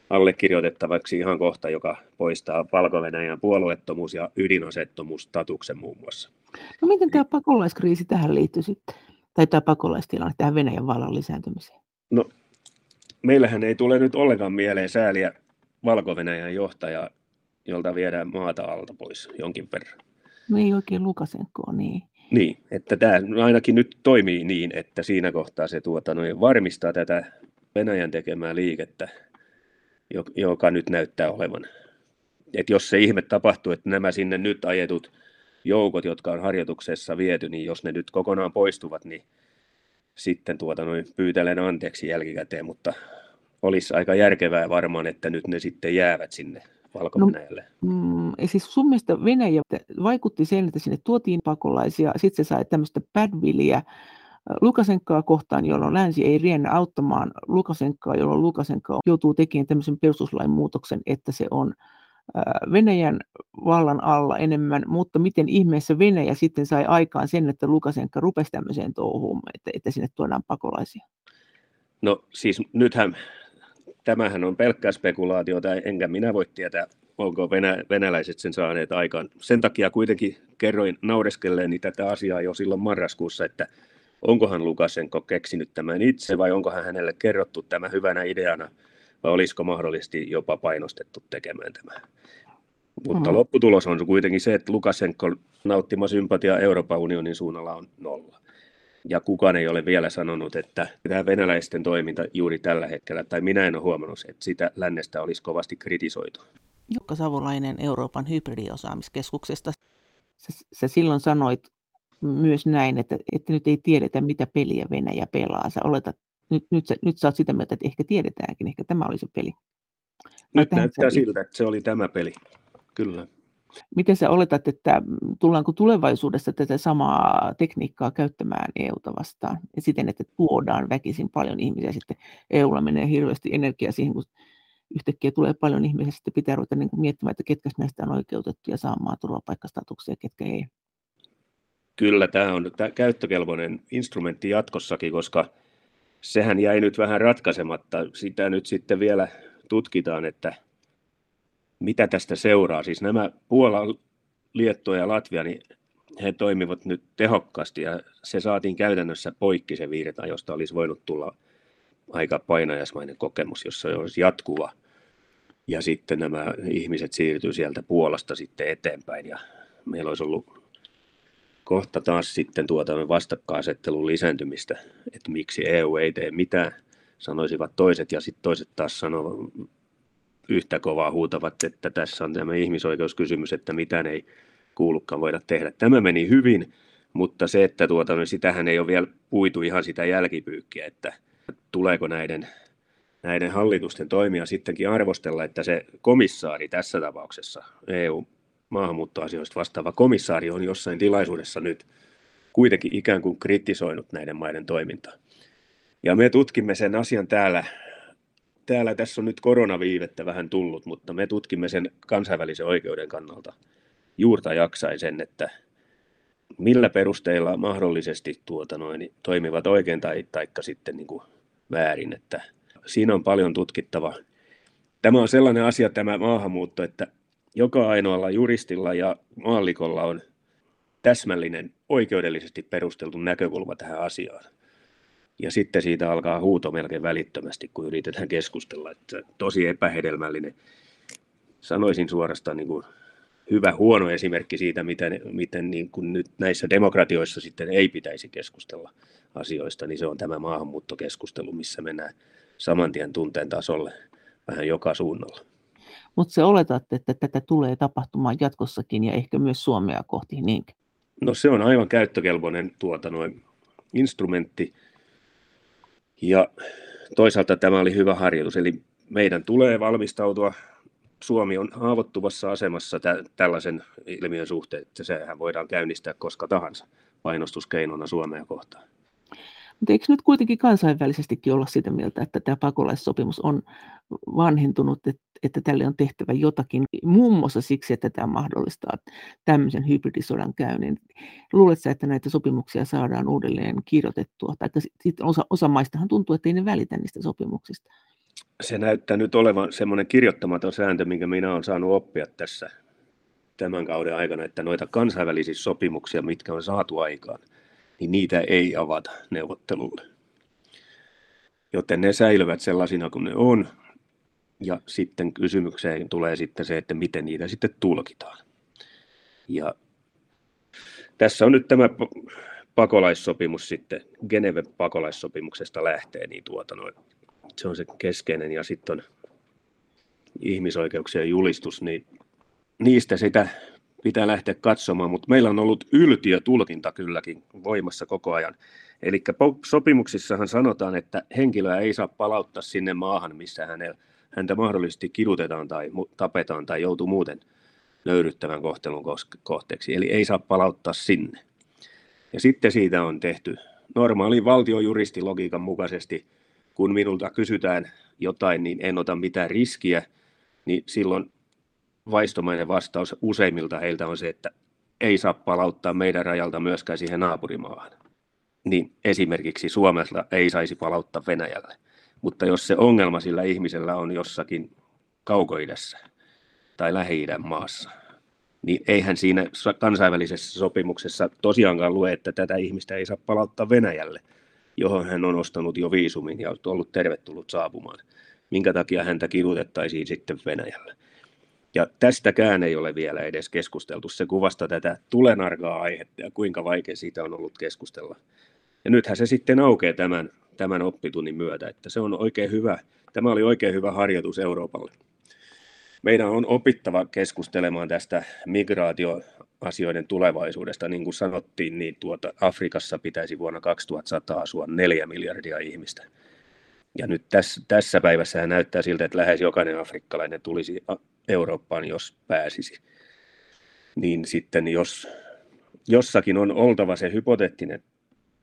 allekirjoitettavaksi ihan kohta, joka poistaa valko puolueettomuus ja ydinasettomuus statuksen muun muassa. No miten tämä pakolaiskriisi tähän liittyy sitten? Tai tämä pakolaistilanne tähän Venäjän vallan lisääntymiseen? No, meillähän ei tule nyt ollenkaan mieleen sääliä valko johtajaa, jolta viedään maata alta pois jonkin verran. No ei oikein Lukasenko, niin. Niin, että tämä ainakin nyt toimii niin, että siinä kohtaa se tuota, noin, varmistaa tätä Venäjän tekemää liikettä joka nyt näyttää olevan. Et jos se ihme tapahtuu, että nämä sinne nyt ajetut joukot, jotka on harjoituksessa viety, niin jos ne nyt kokonaan poistuvat, niin sitten tuota noin pyytelen anteeksi jälkikäteen, mutta olisi aika järkevää varmaan, että nyt ne sitten jäävät sinne valko no, mm, siis sun mielestä Venäjä vaikutti sen, että sinne tuotiin pakolaisia, sitten se sai tämmöistä badvilliä, Lukasenkaa kohtaan, jolloin länsi ei riennä auttamaan Lukasenkaa, jolloin Lukasenka joutuu tekemään tämmöisen perustuslain muutoksen, että se on Venäjän vallan alla enemmän, mutta miten ihmeessä Venäjä sitten sai aikaan sen, että Lukasenka rupesi tämmöiseen touhuun, että, että sinne tuodaan pakolaisia? No siis nythän tämähän on pelkkää spekulaatiota, enkä minä voi tietää, onko venä, venäläiset sen saaneet aikaan. Sen takia kuitenkin kerroin naureskelleeni tätä asiaa jo silloin marraskuussa, että onkohan Lukasenko keksinyt tämän itse vai onkohan hänelle kerrottu tämä hyvänä ideana vai olisiko mahdollisesti jopa painostettu tekemään tämä. Mutta mm. lopputulos on kuitenkin se, että Lukasenko nauttima sympatia Euroopan unionin suunnalla on nolla. Ja kukaan ei ole vielä sanonut, että tämä venäläisten toiminta juuri tällä hetkellä, tai minä en ole huomannut, että sitä lännestä olisi kovasti kritisoitu. Jukka Savolainen Euroopan hybridiosaamiskeskuksesta. Sä, sä silloin sanoit myös näin, että, että nyt ei tiedetä, mitä peliä Venäjä pelaa. Sä oletat, nyt, nyt, sä, nyt sä oot sitä mieltä, että ehkä tiedetäänkin, ehkä tämä oli se peli. Nyt näyttää siltä, että se oli tämä peli, kyllä. Miten sä oletat, että tullaanko tulevaisuudessa tätä samaa tekniikkaa käyttämään EUta vastaan ja siten, että tuodaan väkisin paljon ihmisiä sitten EUlla menee hirveästi energiaa siihen, kun yhtäkkiä tulee paljon ihmisiä, sitten pitää ruveta niin kuin miettimään, että ketkä näistä on oikeutettuja saamaan turvapaikkastatuksia ja ketkä ei. Kyllä, tämä on tämä käyttökelpoinen instrumentti jatkossakin, koska sehän jäi nyt vähän ratkaisematta. Sitä nyt sitten vielä tutkitaan, että mitä tästä seuraa. Siis nämä Puola, Liettua ja Latvia, niin he toimivat nyt tehokkaasti ja se saatiin käytännössä poikki se virta, josta olisi voinut tulla aika painajasmainen kokemus, jossa olisi jatkuva. Ja sitten nämä ihmiset siirtyy sieltä Puolasta sitten eteenpäin ja meillä olisi ollut kohta taas sitten tuota vastakkainasettelun lisääntymistä, että miksi EU ei tee mitään, sanoisivat toiset ja sitten toiset taas sanovat yhtä kovaa huutavat, että tässä on tämä ihmisoikeuskysymys, että mitään ei kuulukaan voida tehdä. Tämä meni hyvin, mutta se, että tuota, niin sitähän ei ole vielä puitu ihan sitä jälkipyykkiä, että tuleeko näiden, näiden hallitusten toimia sittenkin arvostella, että se komissaari tässä tapauksessa, EU maahanmuuttoasioista vastaava komissaari on jossain tilaisuudessa nyt kuitenkin ikään kuin kritisoinut näiden maiden toimintaa. Ja me tutkimme sen asian täällä täällä tässä on nyt koronaviivettä vähän tullut, mutta me tutkimme sen kansainvälisen oikeuden kannalta juurta jaksain sen, että millä perusteilla mahdollisesti tuota noin, toimivat oikein tai taikka sitten niin kuin väärin. Että siinä on paljon tutkittavaa. Tämä on sellainen asia, tämä maahanmuutto, että joka ainoalla juristilla ja maallikolla on täsmällinen oikeudellisesti perusteltu näkökulma tähän asiaan. Ja sitten siitä alkaa huuto melkein välittömästi, kun yritetään keskustella. Että tosi epähedelmällinen, sanoisin suorastaan niin kuin hyvä huono esimerkki siitä, miten, miten niin kuin nyt näissä demokratioissa sitten ei pitäisi keskustella asioista, niin se on tämä maahanmuuttokeskustelu, missä mennään saman tien tunteen tasolle vähän joka suunnalla. Mutta se oletat, että tätä tulee tapahtumaan jatkossakin ja ehkä myös Suomea kohti, niin? No se on aivan käyttökelpoinen tuota, noin, instrumentti, ja toisaalta tämä oli hyvä harjoitus, eli meidän tulee valmistautua. Suomi on haavoittuvassa asemassa tä- tällaisen ilmiön suhteen, että sehän voidaan käynnistää koska tahansa painostuskeinona Suomea kohtaan. Mutta eikö nyt kuitenkin kansainvälisestikin olla sitä mieltä, että tämä pakolaissopimus on vanhentunut, että, että tälle on tehtävä jotakin, muun muassa siksi, että tämä mahdollistaa tämmöisen hybridisodan käynnin. Luuletko että näitä sopimuksia saadaan uudelleen kirjoitettua? Tai sitten osa, osa maistahan tuntuu, että ei ne välitä niistä sopimuksista. Se näyttää nyt olevan semmoinen kirjoittamaton sääntö, minkä minä olen saanut oppia tässä tämän kauden aikana, että noita kansainvälisiä sopimuksia, mitkä on saatu aikaan – niin niitä ei avata neuvottelulle. Joten ne säilyvät sellaisina kuin ne on, ja sitten kysymykseen tulee sitten se, että miten niitä sitten tulkitaan. Ja tässä on nyt tämä pakolaissopimus sitten, Geneven pakolaissopimuksesta lähtee, niin tuota noin, se on se keskeinen, ja sitten on ihmisoikeuksien julistus, niin niistä sitä pitää lähteä katsomaan, mutta meillä on ollut yltiötulkinta kylläkin voimassa koko ajan. Eli sopimuksissahan sanotaan, että henkilöä ei saa palauttaa sinne maahan, missä häntä mahdollisesti kidutetaan tai tapetaan tai joutuu muuten löydyttävän kohtelun kohteeksi. Eli ei saa palauttaa sinne. Ja sitten siitä on tehty normaali valtiojuristilogiikan mukaisesti, kun minulta kysytään jotain, niin en ota mitään riskiä, niin silloin vaistomainen vastaus useimmilta heiltä on se, että ei saa palauttaa meidän rajalta myöskään siihen naapurimaahan. Niin esimerkiksi Suomesta ei saisi palauttaa Venäjälle. Mutta jos se ongelma sillä ihmisellä on jossakin kaukoidässä tai lähi maassa, niin eihän siinä kansainvälisessä sopimuksessa tosiaankaan lue, että tätä ihmistä ei saa palauttaa Venäjälle, johon hän on ostanut jo viisumin ja ollut tervetullut saapumaan. Minkä takia häntä kidutettaisiin sitten Venäjällä. Ja tästäkään ei ole vielä edes keskusteltu. Se kuvasta tätä tulenarkaa aihetta ja kuinka vaikea siitä on ollut keskustella. Ja nythän se sitten aukeaa tämän, tämän oppitunnin myötä, että se on oikein hyvä, tämä oli oikein hyvä harjoitus Euroopalle. Meidän on opittava keskustelemaan tästä migraatioasioiden tulevaisuudesta. Niin kuin sanottiin, niin tuota Afrikassa pitäisi vuonna 2100 asua neljä miljardia ihmistä. Ja nyt tässä, tässä päivässä näyttää siltä, että lähes jokainen afrikkalainen tulisi Eurooppaan, jos pääsisi. Niin sitten jos jossakin on oltava se hypoteettinen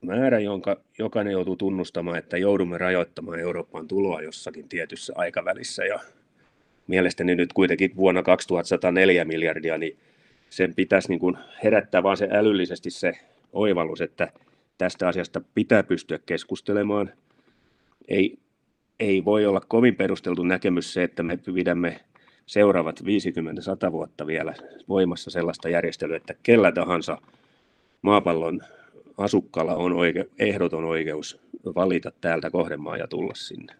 määrä, jonka jokainen joutuu tunnustamaan, että joudumme rajoittamaan Eurooppaan tuloa jossakin tietyssä aikavälissä. Ja mielestäni nyt kuitenkin vuonna 2104 miljardia, niin sen pitäisi niin kuin herättää vaan se älyllisesti se oivallus, että tästä asiasta pitää pystyä keskustelemaan. Ei, ei voi olla kovin perusteltu näkemys se, että me pidämme seuraavat 50-100 vuotta vielä voimassa sellaista järjestelyä, että kellä tahansa maapallon asukkaalla on oike, ehdoton oikeus valita täältä kohdemaa ja tulla sinne.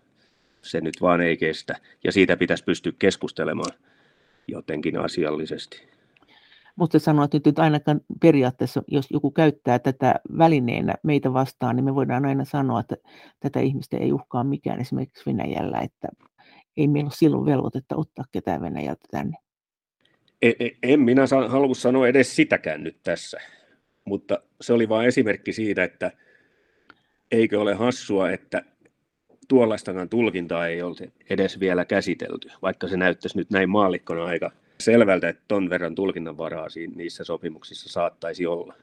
Se nyt vaan ei kestä. Ja siitä pitäisi pystyä keskustelemaan jotenkin asiallisesti. Mutta sanoit nyt, että ainakaan periaatteessa, jos joku käyttää tätä välineenä meitä vastaan, niin me voidaan aina sanoa, että tätä ihmistä ei uhkaa mikään esimerkiksi Venäjällä, että ei meillä ole silloin velvoitetta ottaa ketään Venäjältä tänne. En, en minä halua sanoa edes sitäkään nyt tässä, mutta se oli vain esimerkki siitä, että eikö ole hassua, että tuollaistakaan tulkintaa ei ole edes vielä käsitelty, vaikka se näyttäisi nyt näin maallikkona aika selvältä, että ton verran tulkinnanvaraa niissä sopimuksissa saattaisi olla.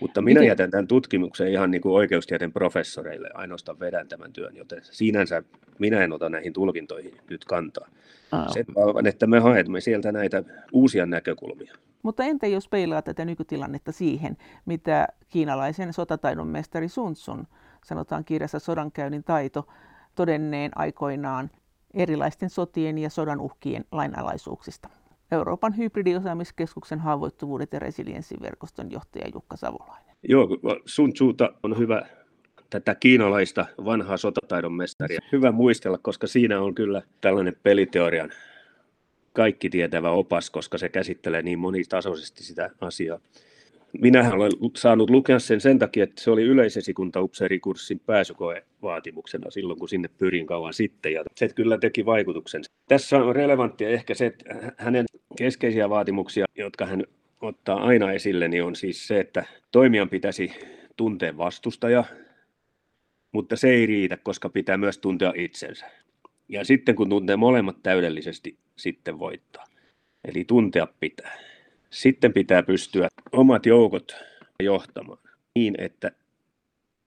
Mutta minä Miten? jätän tämän tutkimuksen ihan niin kuin oikeustieteen professoreille, ainoastaan vedän tämän työn, joten sinänsä minä en ota näihin tulkintoihin nyt kantaa. Aa. Se vaan, että me haemme sieltä näitä uusia näkökulmia. Mutta entä jos peilaa tätä nykytilannetta siihen, mitä kiinalaisen sotataidon mestari Sun Tsun, sanotaan kirjassa Sodankäynnin taito, todenneen aikoinaan erilaisten sotien ja sodan uhkien lainalaisuuksista. Euroopan hybridiosaamiskeskuksen haavoittuvuudet ja resilienssiverkoston johtaja Jukka Savolainen. Joo, Sun Tzuta on hyvä tätä kiinalaista vanhaa sotataidon mestaria. Hyvä muistella, koska siinä on kyllä tällainen peliteorian kaikki tietävä opas, koska se käsittelee niin monitasoisesti sitä asiaa. Minähän olen saanut lukea sen sen takia, että se oli yleisesikuntaupseerikurssin pääsykoevaatimuksena silloin, kun sinne pyrin kauan sitten, ja se kyllä teki vaikutuksen. Tässä on relevanttia ehkä se, että hänen keskeisiä vaatimuksia, jotka hän ottaa aina esille, niin on siis se, että toimijan pitäisi tuntea vastustaja, mutta se ei riitä, koska pitää myös tuntea itsensä. Ja sitten kun tuntee molemmat täydellisesti, sitten voittaa. Eli tuntea pitää. Sitten pitää pystyä omat joukot johtamaan niin, että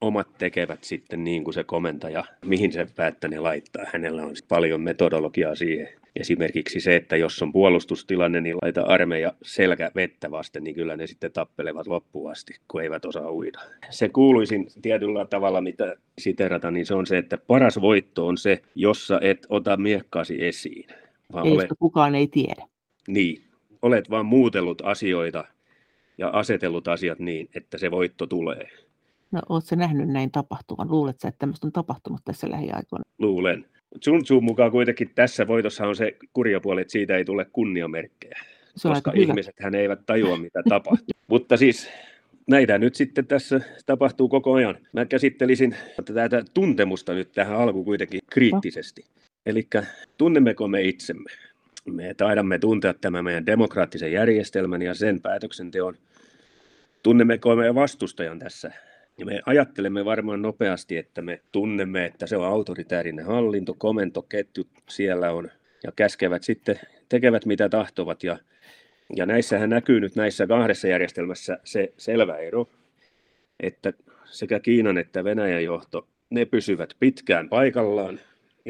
omat tekevät sitten niin kuin se komentaja, mihin se päättää ne laittaa. Hänellä on paljon metodologiaa siihen. Esimerkiksi se, että jos on puolustustilanne, niin laita armeija selkä vettä vasten, niin kyllä ne sitten tappelevat loppuun asti, kun eivät osaa uida. Se kuuluisin tietyllä tavalla, mitä siterata, niin se on se, että paras voitto on se, jossa et ota miekkaasi esiin. Vaan ei, olet... kukaan ei tiedä. Niin, olet vaan muutellut asioita ja asetellut asiat niin, että se voitto tulee. No, oletko nähnyt näin tapahtuvan? Luuletko, että tämmöistä on tapahtunut tässä lähiaikoina? Luulen. Sun Tzu mukaan kuitenkin tässä voitossa on se kurjapuoli, että siitä ei tule kunniamerkkejä, se on koska ihmiset hän eivät tajua, mitä tapahtuu. Mutta siis näitä nyt sitten tässä tapahtuu koko ajan. Mä käsittelisin tätä tuntemusta nyt tähän alkuun kuitenkin kriittisesti. Eli tunnemmeko me itsemme? Me taidamme tuntea tämän meidän demokraattisen järjestelmän ja sen päätöksenteon. Tunnemmeko me vastustajan tässä ja me ajattelemme varmaan nopeasti, että me tunnemme, että se on autoritäärinen hallinto, komentoketju siellä on, ja käskevät sitten, tekevät mitä tahtovat. Ja, ja näissähän näkyy nyt näissä kahdessa järjestelmässä se selvä ero, että sekä Kiinan että Venäjän johto, ne pysyvät pitkään paikallaan,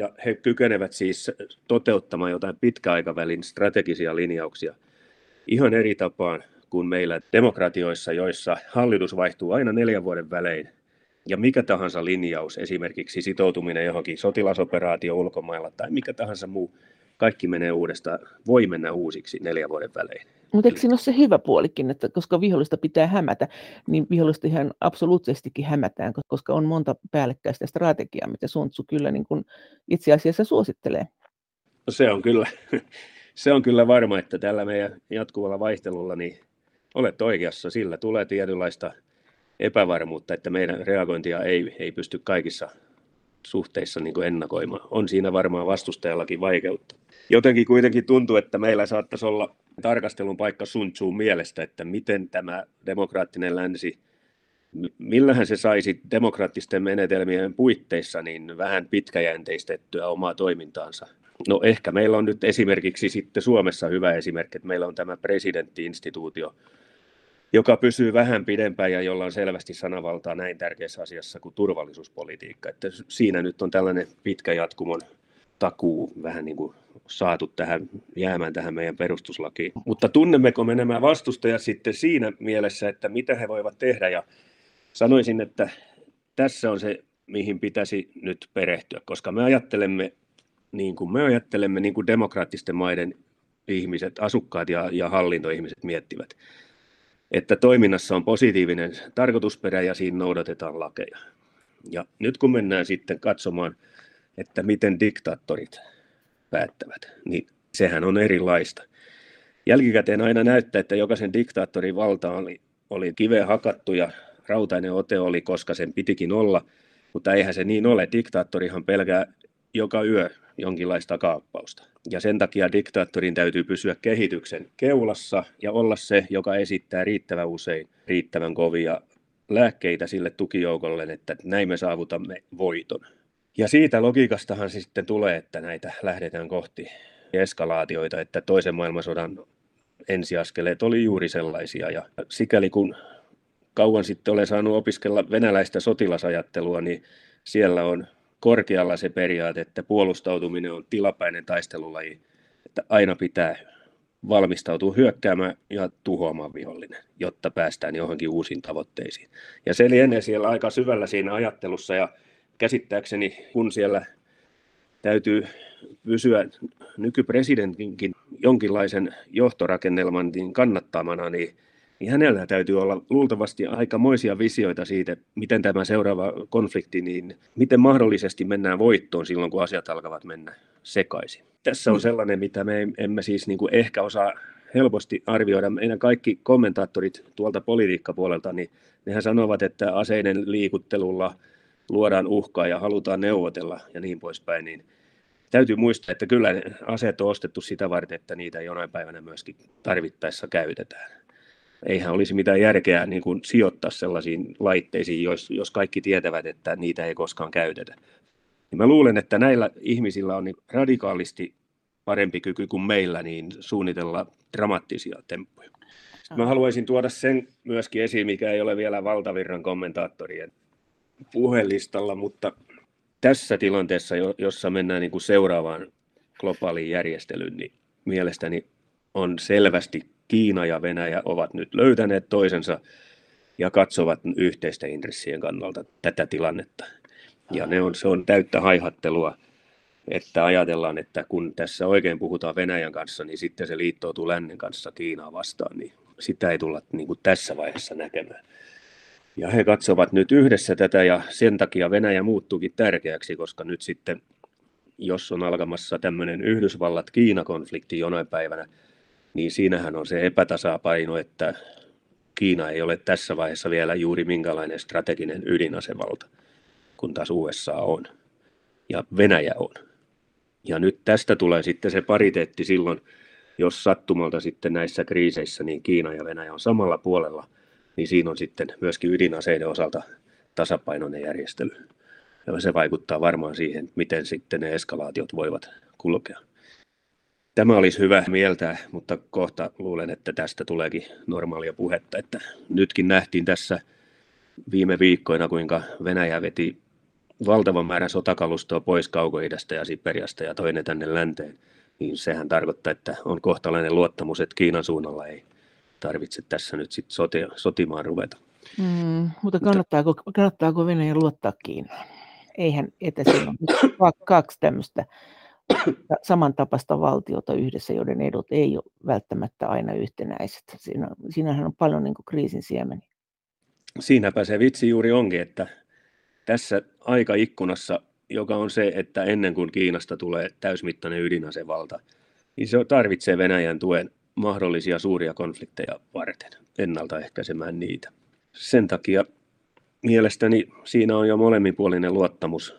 ja he kykenevät siis toteuttamaan jotain pitkäaikavälin strategisia linjauksia ihan eri tapaan kuin meillä demokratioissa, joissa hallitus vaihtuu aina neljän vuoden välein. Ja mikä tahansa linjaus, esimerkiksi sitoutuminen johonkin sotilasoperaatio ulkomailla tai mikä tahansa muu, kaikki menee uudestaan, voi mennä uusiksi neljän vuoden välein. Mutta eikö siinä ole se hyvä puolikin, että koska vihollista pitää hämätä, niin vihollista ihan absoluuttisestikin hämätään, koska on monta päällekkäistä strategiaa, mitä Sun Tzu kyllä niin kuin itse asiassa suosittelee. No se on kyllä, se on kyllä varma, että tällä meidän jatkuvalla vaihtelulla niin olet oikeassa, sillä tulee tietynlaista epävarmuutta, että meidän reagointia ei, ei pysty kaikissa suhteissa niin kuin ennakoimaan. On siinä varmaan vastustajallakin vaikeutta. Jotenkin kuitenkin tuntuu, että meillä saattaisi olla tarkastelun paikka Sun Tzuun mielestä, että miten tämä demokraattinen länsi, millähän se saisi demokraattisten menetelmien puitteissa niin vähän pitkäjänteistettyä omaa toimintaansa. No ehkä meillä on nyt esimerkiksi sitten Suomessa hyvä esimerkki, että meillä on tämä presidenttiinstituutio, joka pysyy vähän pidempään ja jolla on selvästi sanavaltaa näin tärkeässä asiassa kuin turvallisuuspolitiikka. Että siinä nyt on tällainen pitkä jatkumon takuu vähän niin kuin saatu tähän, jäämään tähän meidän perustuslakiin. Mutta tunnemmeko me nämä vastustajat sitten siinä mielessä, että mitä he voivat tehdä ja sanoisin, että tässä on se, mihin pitäisi nyt perehtyä, koska me ajattelemme niin kuin me ajattelemme, niin kuin demokraattisten maiden ihmiset, asukkaat ja, ja hallintoihmiset miettivät että toiminnassa on positiivinen tarkoitusperä ja siinä noudatetaan lakeja. Ja nyt kun mennään sitten katsomaan, että miten diktaattorit päättävät, niin sehän on erilaista. Jälkikäteen aina näyttää, että jokaisen diktaattorin valta oli, oli kiveen hakattu ja rautainen ote oli, koska sen pitikin olla, mutta eihän se niin ole. Diktaattorihan pelkää joka yö jonkinlaista kaappausta. Ja sen takia diktaattorin täytyy pysyä kehityksen keulassa ja olla se, joka esittää riittävän usein riittävän kovia lääkkeitä sille tukijoukolle, että näin me saavutamme voiton. Ja siitä logiikastahan sitten tulee, että näitä lähdetään kohti eskalaatioita, että toisen maailmansodan ensiaskeleet oli juuri sellaisia. Ja sikäli kun kauan sitten olen saanut opiskella venäläistä sotilasajattelua, niin siellä on korkealla se periaate, että puolustautuminen on tilapäinen taistelulaji, että aina pitää valmistautua hyökkäämään ja tuhoamaan vihollinen, jotta päästään johonkin uusiin tavoitteisiin. Ja se lienee siellä aika syvällä siinä ajattelussa ja käsittääkseni, kun siellä täytyy pysyä nykypresidentinkin jonkinlaisen johtorakennelman niin kannattamana, niin niin hänellä täytyy olla luultavasti aikamoisia visioita siitä, miten tämä seuraava konflikti, niin miten mahdollisesti mennään voittoon silloin, kun asiat alkavat mennä sekaisin. Tässä on sellainen, mitä me emme siis niin kuin ehkä osaa helposti arvioida. Meidän kaikki kommentaattorit tuolta politiikkapuolelta, niin nehän sanovat, että aseiden liikuttelulla luodaan uhkaa ja halutaan neuvotella ja niin poispäin, niin täytyy muistaa, että kyllä aseet on ostettu sitä varten, että niitä jonain päivänä myöskin tarvittaessa käytetään eihän olisi mitään järkeä niin kuin sijoittaa sellaisiin laitteisiin, jos, jos kaikki tietävät, että niitä ei koskaan käytetä. Ja mä luulen, että näillä ihmisillä on niin radikaalisti parempi kyky kuin meillä niin suunnitella dramaattisia temppuja. Mä haluaisin tuoda sen myöskin esiin, mikä ei ole vielä valtavirran kommentaattorien puhelistalla, mutta tässä tilanteessa, jossa mennään niin kuin seuraavaan globaaliin järjestelyyn, niin mielestäni on selvästi Kiina ja Venäjä ovat nyt löytäneet toisensa ja katsovat yhteisten intressien kannalta tätä tilannetta. Ja ne on, se on täyttä haihattelua, että ajatellaan, että kun tässä oikein puhutaan Venäjän kanssa, niin sitten se liittoutuu lännen kanssa Kiinaa vastaan, niin sitä ei tulla niin kuin tässä vaiheessa näkemään. Ja he katsovat nyt yhdessä tätä ja sen takia Venäjä muuttuukin tärkeäksi, koska nyt sitten, jos on alkamassa tämmöinen Yhdysvallat-Kiina-konflikti jonain päivänä, niin siinähän on se epätasapaino, että Kiina ei ole tässä vaiheessa vielä juuri minkälainen strateginen ydinasevalta, kun taas USA on ja Venäjä on. Ja nyt tästä tulee sitten se pariteetti silloin, jos sattumalta sitten näissä kriiseissä niin Kiina ja Venäjä on samalla puolella, niin siinä on sitten myöskin ydinaseiden osalta tasapainoinen järjestely. Ja se vaikuttaa varmaan siihen, miten sitten ne eskalaatiot voivat kulkea. Tämä olisi hyvä mieltää, mutta kohta luulen, että tästä tuleekin normaalia puhetta. Että nytkin nähtiin tässä viime viikkoina, kuinka Venäjä veti valtavan määrän sotakalustoa pois kaukoidästä ja Siperiasta ja toinen tänne länteen, niin sehän tarkoittaa, että on kohtalainen luottamus, että Kiinan suunnalla ei tarvitse tässä nyt sit sotia, sotimaan ruveta. Mm, mutta kannattaako, kannattaako Venäjä luottaa Kiinaan? Eihän etäisellä ole kaksi tämmöistä samantapaista valtiota yhdessä, joiden edut ei ole välttämättä aina yhtenäiset. Siinä, siinähän on paljon niin kriisin siemeni. Siinäpä se vitsi juuri onkin, että tässä aikaikkunassa, joka on se, että ennen kuin Kiinasta tulee täysmittainen ydinasevalta, niin se tarvitsee Venäjän tuen mahdollisia suuria konflikteja varten, ennaltaehkäisemään niitä. Sen takia mielestäni siinä on jo molemminpuolinen luottamus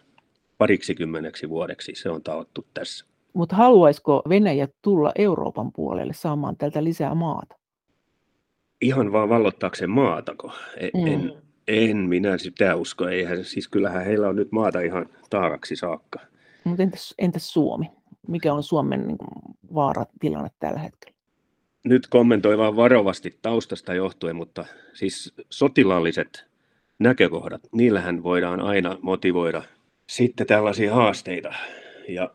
pariksi kymmeneksi vuodeksi. Se on taottu tässä. Mutta haluaisiko Venäjä tulla Euroopan puolelle saamaan tältä lisää maata? Ihan vaan vallottaakseen maatako? En, mm. en, en minä sitä usko. Eihän, siis kyllähän heillä on nyt maata ihan taakaksi saakka. Mutta entäs, entäs Suomi? Mikä on Suomen niin vaaratilanne tällä hetkellä? Nyt kommentoi vaan varovasti taustasta johtuen, mutta siis sotilaalliset näkökohdat, niillähän voidaan aina motivoida sitten tällaisia haasteita. Ja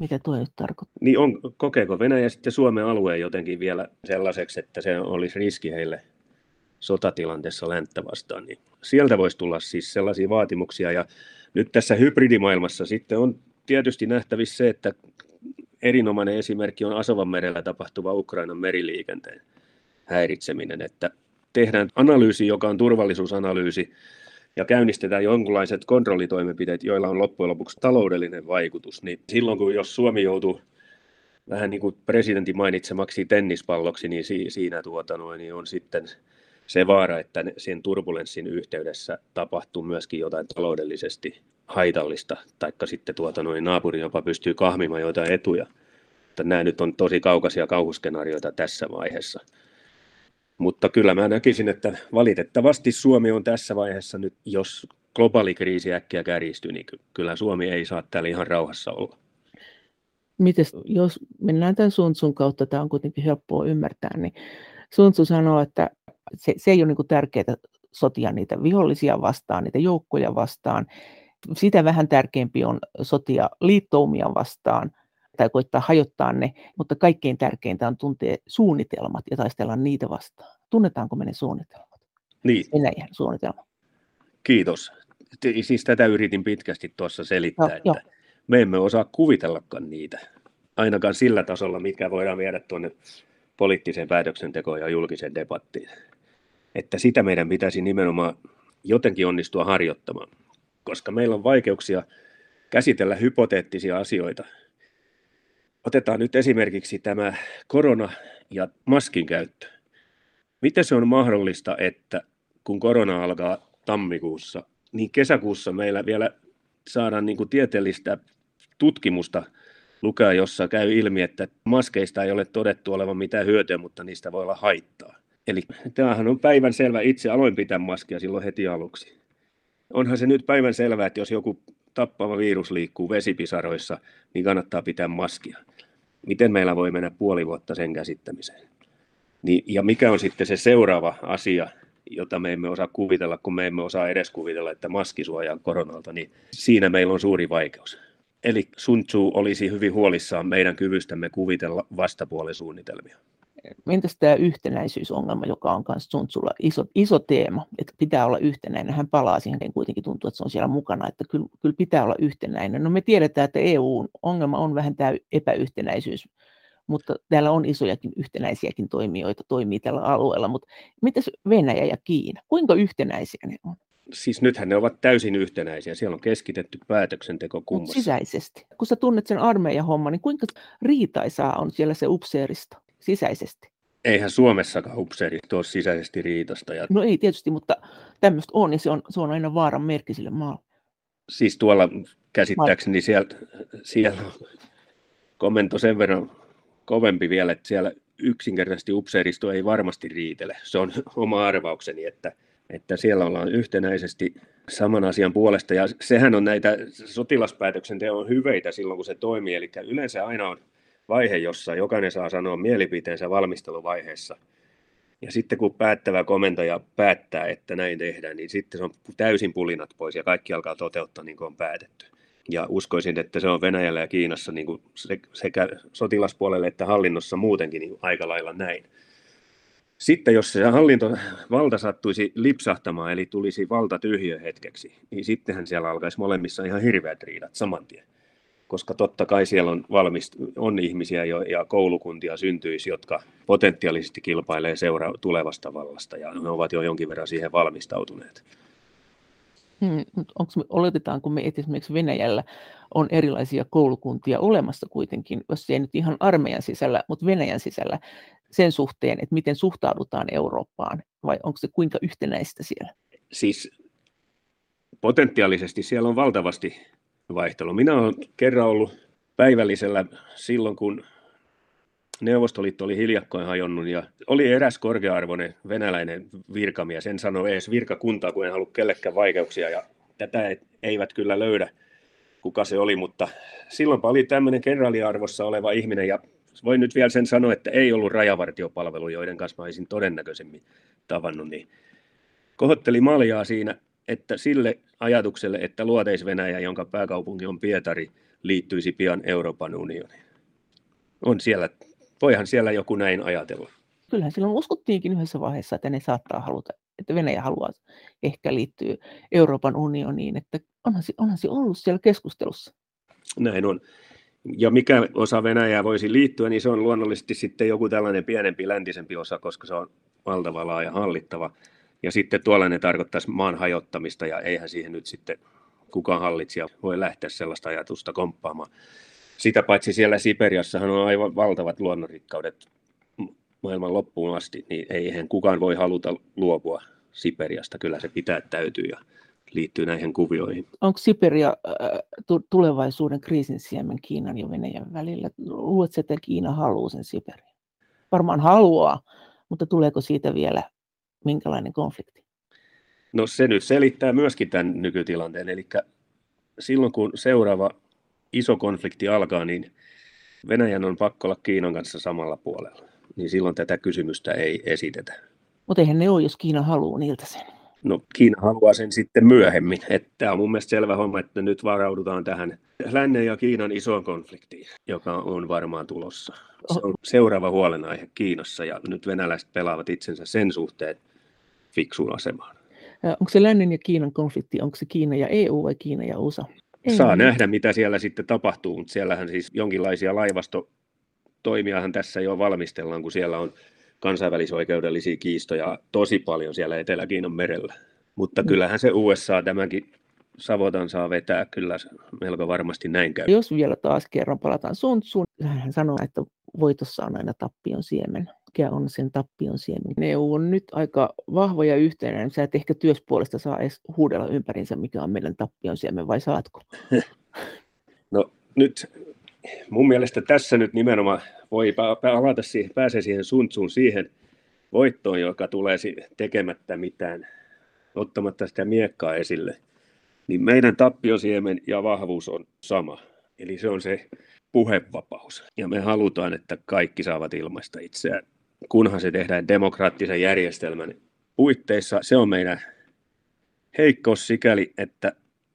mitä tuo nyt tarkoittaa? Niin on, kokeeko Venäjä sitten Suomen alueen jotenkin vielä sellaiseksi, että se olisi riski heille sotatilanteessa länttä vastaan, niin sieltä voisi tulla siis sellaisia vaatimuksia. Ja nyt tässä hybridimaailmassa sitten on tietysti nähtävissä se, että erinomainen esimerkki on Asovan merellä tapahtuva Ukrainan meriliikenteen häiritseminen, että tehdään analyysi, joka on turvallisuusanalyysi, ja käynnistetään jonkinlaiset kontrollitoimenpiteet, joilla on loppujen lopuksi taloudellinen vaikutus, niin silloin kun jos Suomi joutuu vähän niin kuin presidentin mainitsemaksi tennispalloksi, niin siinä tuota noin, niin on sitten se vaara, että sen turbulenssin yhteydessä tapahtuu myöskin jotain taloudellisesti haitallista, taikka sitten tuota noin naapuri jopa pystyy kahmimaan jotain etuja. Mutta nämä nyt on tosi kaukaisia kauhuskenaarioita tässä vaiheessa. Mutta kyllä mä näkisin, että valitettavasti Suomi on tässä vaiheessa nyt, jos globaali kriisi äkkiä kärjistyy, niin kyllä Suomi ei saa täällä ihan rauhassa olla. Mites, jos mennään tämän Sun kautta, tämä on kuitenkin helppoa ymmärtää, niin Sun sanoo, että se, se ei ole niin tärkeää sotia niitä vihollisia vastaan, niitä joukkoja vastaan. Sitä vähän tärkeämpi on sotia liittoumia vastaan tai koittaa hajottaa ne, mutta kaikkein tärkeintä on tuntea suunnitelmat ja taistella niitä vastaan. Tunnetaanko me ne suunnitelmat? Niin. Venäjän suunnitelma. Kiitos. Siis tätä yritin pitkästi tuossa selittää, no, että jo. me emme osaa kuvitellakaan niitä, ainakaan sillä tasolla, mikä voidaan viedä tuonne poliittiseen päätöksentekoon ja julkiseen debattiin että sitä meidän pitäisi nimenomaan jotenkin onnistua harjoittamaan, koska meillä on vaikeuksia käsitellä hypoteettisia asioita. Otetaan nyt esimerkiksi tämä korona ja maskin käyttö. Miten se on mahdollista, että kun korona alkaa tammikuussa, niin kesäkuussa meillä vielä saadaan niin kuin tieteellistä tutkimusta lukea, jossa käy ilmi, että maskeista ei ole todettu olevan mitään hyötyä, mutta niistä voi olla haittaa. Eli tämähän on päivän selvä. Itse aloin pitää maskia silloin heti aluksi. Onhan se nyt päivän selvä, että jos joku tappava virus liikkuu vesipisaroissa, niin kannattaa pitää maskia. Miten meillä voi mennä puoli vuotta sen käsittämiseen? Niin, ja mikä on sitten se seuraava asia, jota me emme osaa kuvitella, kun me emme osaa edes kuvitella, että maski suojaa koronalta, niin siinä meillä on suuri vaikeus. Eli Sun Tzu olisi hyvin huolissaan meidän kyvystämme kuvitella vastapuolen suunnitelmia entäs tämä yhtenäisyysongelma, joka on myös Tsuntsulla iso, iso teema, että pitää olla yhtenäinen. Hän palaa siihen, kuitenkin tuntuu, että se on siellä mukana, että kyllä, kyllä pitää olla yhtenäinen. No me tiedetään, että EU-ongelma on vähän tämä epäyhtenäisyys, mutta täällä on isojakin yhtenäisiäkin toimijoita, toimii tällä alueella, mutta mitäs Venäjä ja Kiina, kuinka yhtenäisiä ne on? Siis nythän ne ovat täysin yhtenäisiä. Siellä on keskitetty päätöksenteko kummassa. sisäisesti. Kun sä tunnet sen armeijan homman, niin kuinka riitaisaa on siellä se upseeristo? Sisäisesti. Eihän Suomessakaan upseerit ole sisäisesti riitasta. Ja... No ei tietysti, mutta tämmöistä on, ja se on, se on aina vaaran merkki sille maalle. Siis tuolla käsittääkseni siellä, siellä komento sen verran kovempi vielä, että siellä yksinkertaisesti upseeristo ei varmasti riitele. Se on oma arvaukseni, että, että siellä ollaan yhtenäisesti saman asian puolesta. Ja sehän on näitä sotilaspäätöksenteon hyveitä silloin, kun se toimii. Eli yleensä aina on vaihe, jossa jokainen saa sanoa mielipiteensä valmisteluvaiheessa. Ja sitten kun päättävä komentaja päättää, että näin tehdään, niin sitten se on täysin pulinat pois ja kaikki alkaa toteuttaa niin kuin on päätetty. Ja uskoisin, että se on Venäjällä ja Kiinassa niin kuin sekä sotilaspuolelle että hallinnossa muutenkin niin aika lailla näin. Sitten jos se hallintovalta sattuisi lipsahtamaan, eli tulisi valta tyhjö hetkeksi, niin sittenhän siellä alkaisi molemmissa ihan hirveät riidat saman tien. Koska totta kai siellä on, valmist, on ihmisiä jo, ja koulukuntia syntyisi, jotka potentiaalisesti kilpailee seura- tulevasta vallasta, ja ne ovat jo jonkin verran siihen valmistautuneet. Hmm, onko me, oletetaanko me, että esimerkiksi Venäjällä on erilaisia koulukuntia olemassa kuitenkin, jos ei nyt ihan armeijan sisällä, mutta Venäjän sisällä, sen suhteen, että miten suhtaudutaan Eurooppaan, vai onko se kuinka yhtenäistä siellä? Siis potentiaalisesti siellä on valtavasti vaihtelua. Minä olen kerran ollut päivällisellä silloin, kun Neuvostoliitto oli hiljakkoin hajonnut ja oli eräs korkea-arvoinen venäläinen virkamies. En sano edes virkakuntaa, kun en halua kellekään vaikeuksia ja tätä eivät kyllä löydä, kuka se oli, mutta silloin oli tämmöinen kenraaliarvossa oleva ihminen ja voin nyt vielä sen sanoa, että ei ollut rajavartiopalvelu, joiden kanssa mä olisin todennäköisemmin tavannut, niin kohotteli maljaa siinä, että sille ajatukselle, että luoteis-Venäjä, jonka pääkaupunki on Pietari, liittyisi pian Euroopan unioniin. On siellä, voihan siellä joku näin ajatella. Kyllähän silloin uskottiinkin yhdessä vaiheessa, että ne saattaa haluta, että Venäjä haluaa ehkä liittyä Euroopan unioniin, että onhan se, onhan se ollut siellä keskustelussa. Näin on ja mikä osa Venäjää voisi liittyä, niin se on luonnollisesti sitten joku tällainen pienempi läntisempi osa, koska se on valtava laaja hallittava. Ja sitten tuollainen tarkoittaisi maan hajottamista, ja eihän siihen nyt sitten kukaan hallitsija voi lähteä sellaista ajatusta komppaamaan. Sitä paitsi siellä Siperiassahan on aivan valtavat luonnonrikkaudet maailman loppuun asti, niin eihän kukaan voi haluta luopua Siperiasta. Kyllä se pitää täytyy ja liittyy näihin kuvioihin. Onko Siberia äh, tulevaisuuden kriisin siemen Kiinan ja Venäjän välillä? Luuletko, että Kiina haluaa sen Siberia? Varmaan haluaa, mutta tuleeko siitä vielä minkälainen konflikti? No se nyt selittää myöskin tämän nykytilanteen. Eli silloin kun seuraava iso konflikti alkaa, niin Venäjän on pakko olla Kiinan kanssa samalla puolella. Niin silloin tätä kysymystä ei esitetä. Mutta eihän ne ole, jos Kiina haluaa niiltä sen. No Kiina haluaa sen sitten myöhemmin. Tämä on mun mielestä selvä homma, että nyt varaudutaan tähän lännen ja Kiinan isoon konfliktiin, joka on varmaan tulossa. Se on seuraava huolenaihe Kiinassa ja nyt venäläiset pelaavat itsensä sen suhteen fiksuun asemaan. Onko se lännen ja Kiinan konflikti, onko se Kiina ja EU vai Kiina ja USA? Ei. Saa nähdä, mitä siellä sitten tapahtuu, mutta siellähän siis jonkinlaisia laivastotoimiahan tässä jo valmistellaan, kun siellä on kansainvälisoikeudellisia kiistoja tosi paljon siellä Etelä-Kiinan merellä. Mutta mm. kyllähän se USA tämänkin Savotan saa vetää kyllä melko varmasti näin käy. Jos vielä taas kerran palataan Sun Tzuun, hän sanoo, että voitossa on aina tappion siemen. Mikä on sen tappion siemen? EU on nyt aika vahva ja yhtenäinen. Sä et ehkä työspuolesta saa edes huudella ympärinsä, mikä on meidän tappion siemen, vai saatko? no nyt mun mielestä tässä nyt nimenomaan voi palata siihen, pääsee siihen suntsuun siihen voittoon, joka tulee tekemättä mitään, ottamatta sitä miekkaa esille. Niin meidän tappiosiemen ja vahvuus on sama. Eli se on se puhevapaus. Ja me halutaan, että kaikki saavat ilmaista itseään. Kunhan se tehdään demokraattisen järjestelmän puitteissa, se on meidän heikkous sikäli, että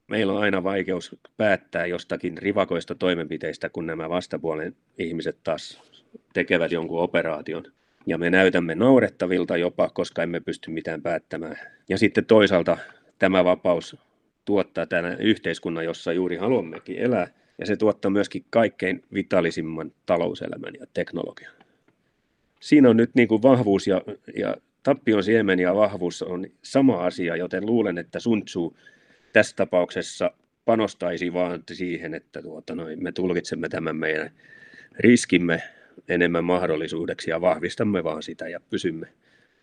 meillä on aina vaikeus päättää jostakin rivakoista toimenpiteistä, kun nämä vastapuolen ihmiset taas tekevät jonkun operaation. Ja me näytämme naurettavilta jopa, koska emme pysty mitään päättämään. Ja sitten toisaalta tämä vapaus tuottaa tänä yhteiskunnan, jossa juuri haluammekin elää. Ja se tuottaa myöskin kaikkein vitalisimman talouselämän ja teknologian. Siinä on nyt niin kuin vahvuus ja, ja tappion siemen ja vahvuus on sama asia, joten luulen, että Sun Tzu tässä tapauksessa panostaisi vaan siihen, että tuota, noin, me tulkitsemme tämän meidän riskimme enemmän mahdollisuudeksi ja vahvistamme vaan sitä ja pysymme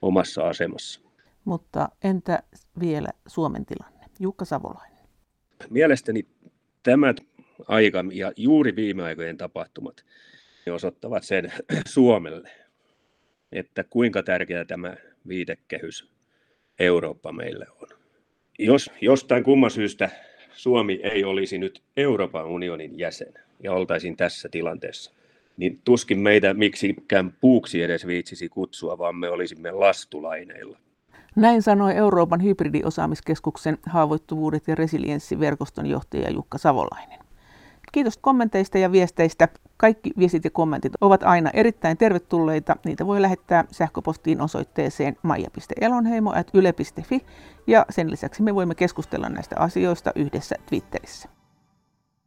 omassa asemassa. Mutta entä vielä Suomen tilanne? Jukka Savolainen. Mielestäni tämä aika ja juuri viime aikojen tapahtumat osoittavat sen Suomelle, että kuinka tärkeä tämä viitekehys Eurooppa meille on jos jostain kumman syystä Suomi ei olisi nyt Euroopan unionin jäsen ja oltaisiin tässä tilanteessa, niin tuskin meitä miksikään puuksi edes viitsisi kutsua, vaan me olisimme lastulaineilla. Näin sanoi Euroopan hybridiosaamiskeskuksen haavoittuvuudet ja resilienssiverkoston johtaja Jukka Savolainen. Kiitos kommenteista ja viesteistä. Kaikki viestit ja kommentit ovat aina erittäin tervetulleita. Niitä voi lähettää sähköpostiin osoitteeseen maija.elonheimo.yle.fi ja sen lisäksi me voimme keskustella näistä asioista yhdessä Twitterissä.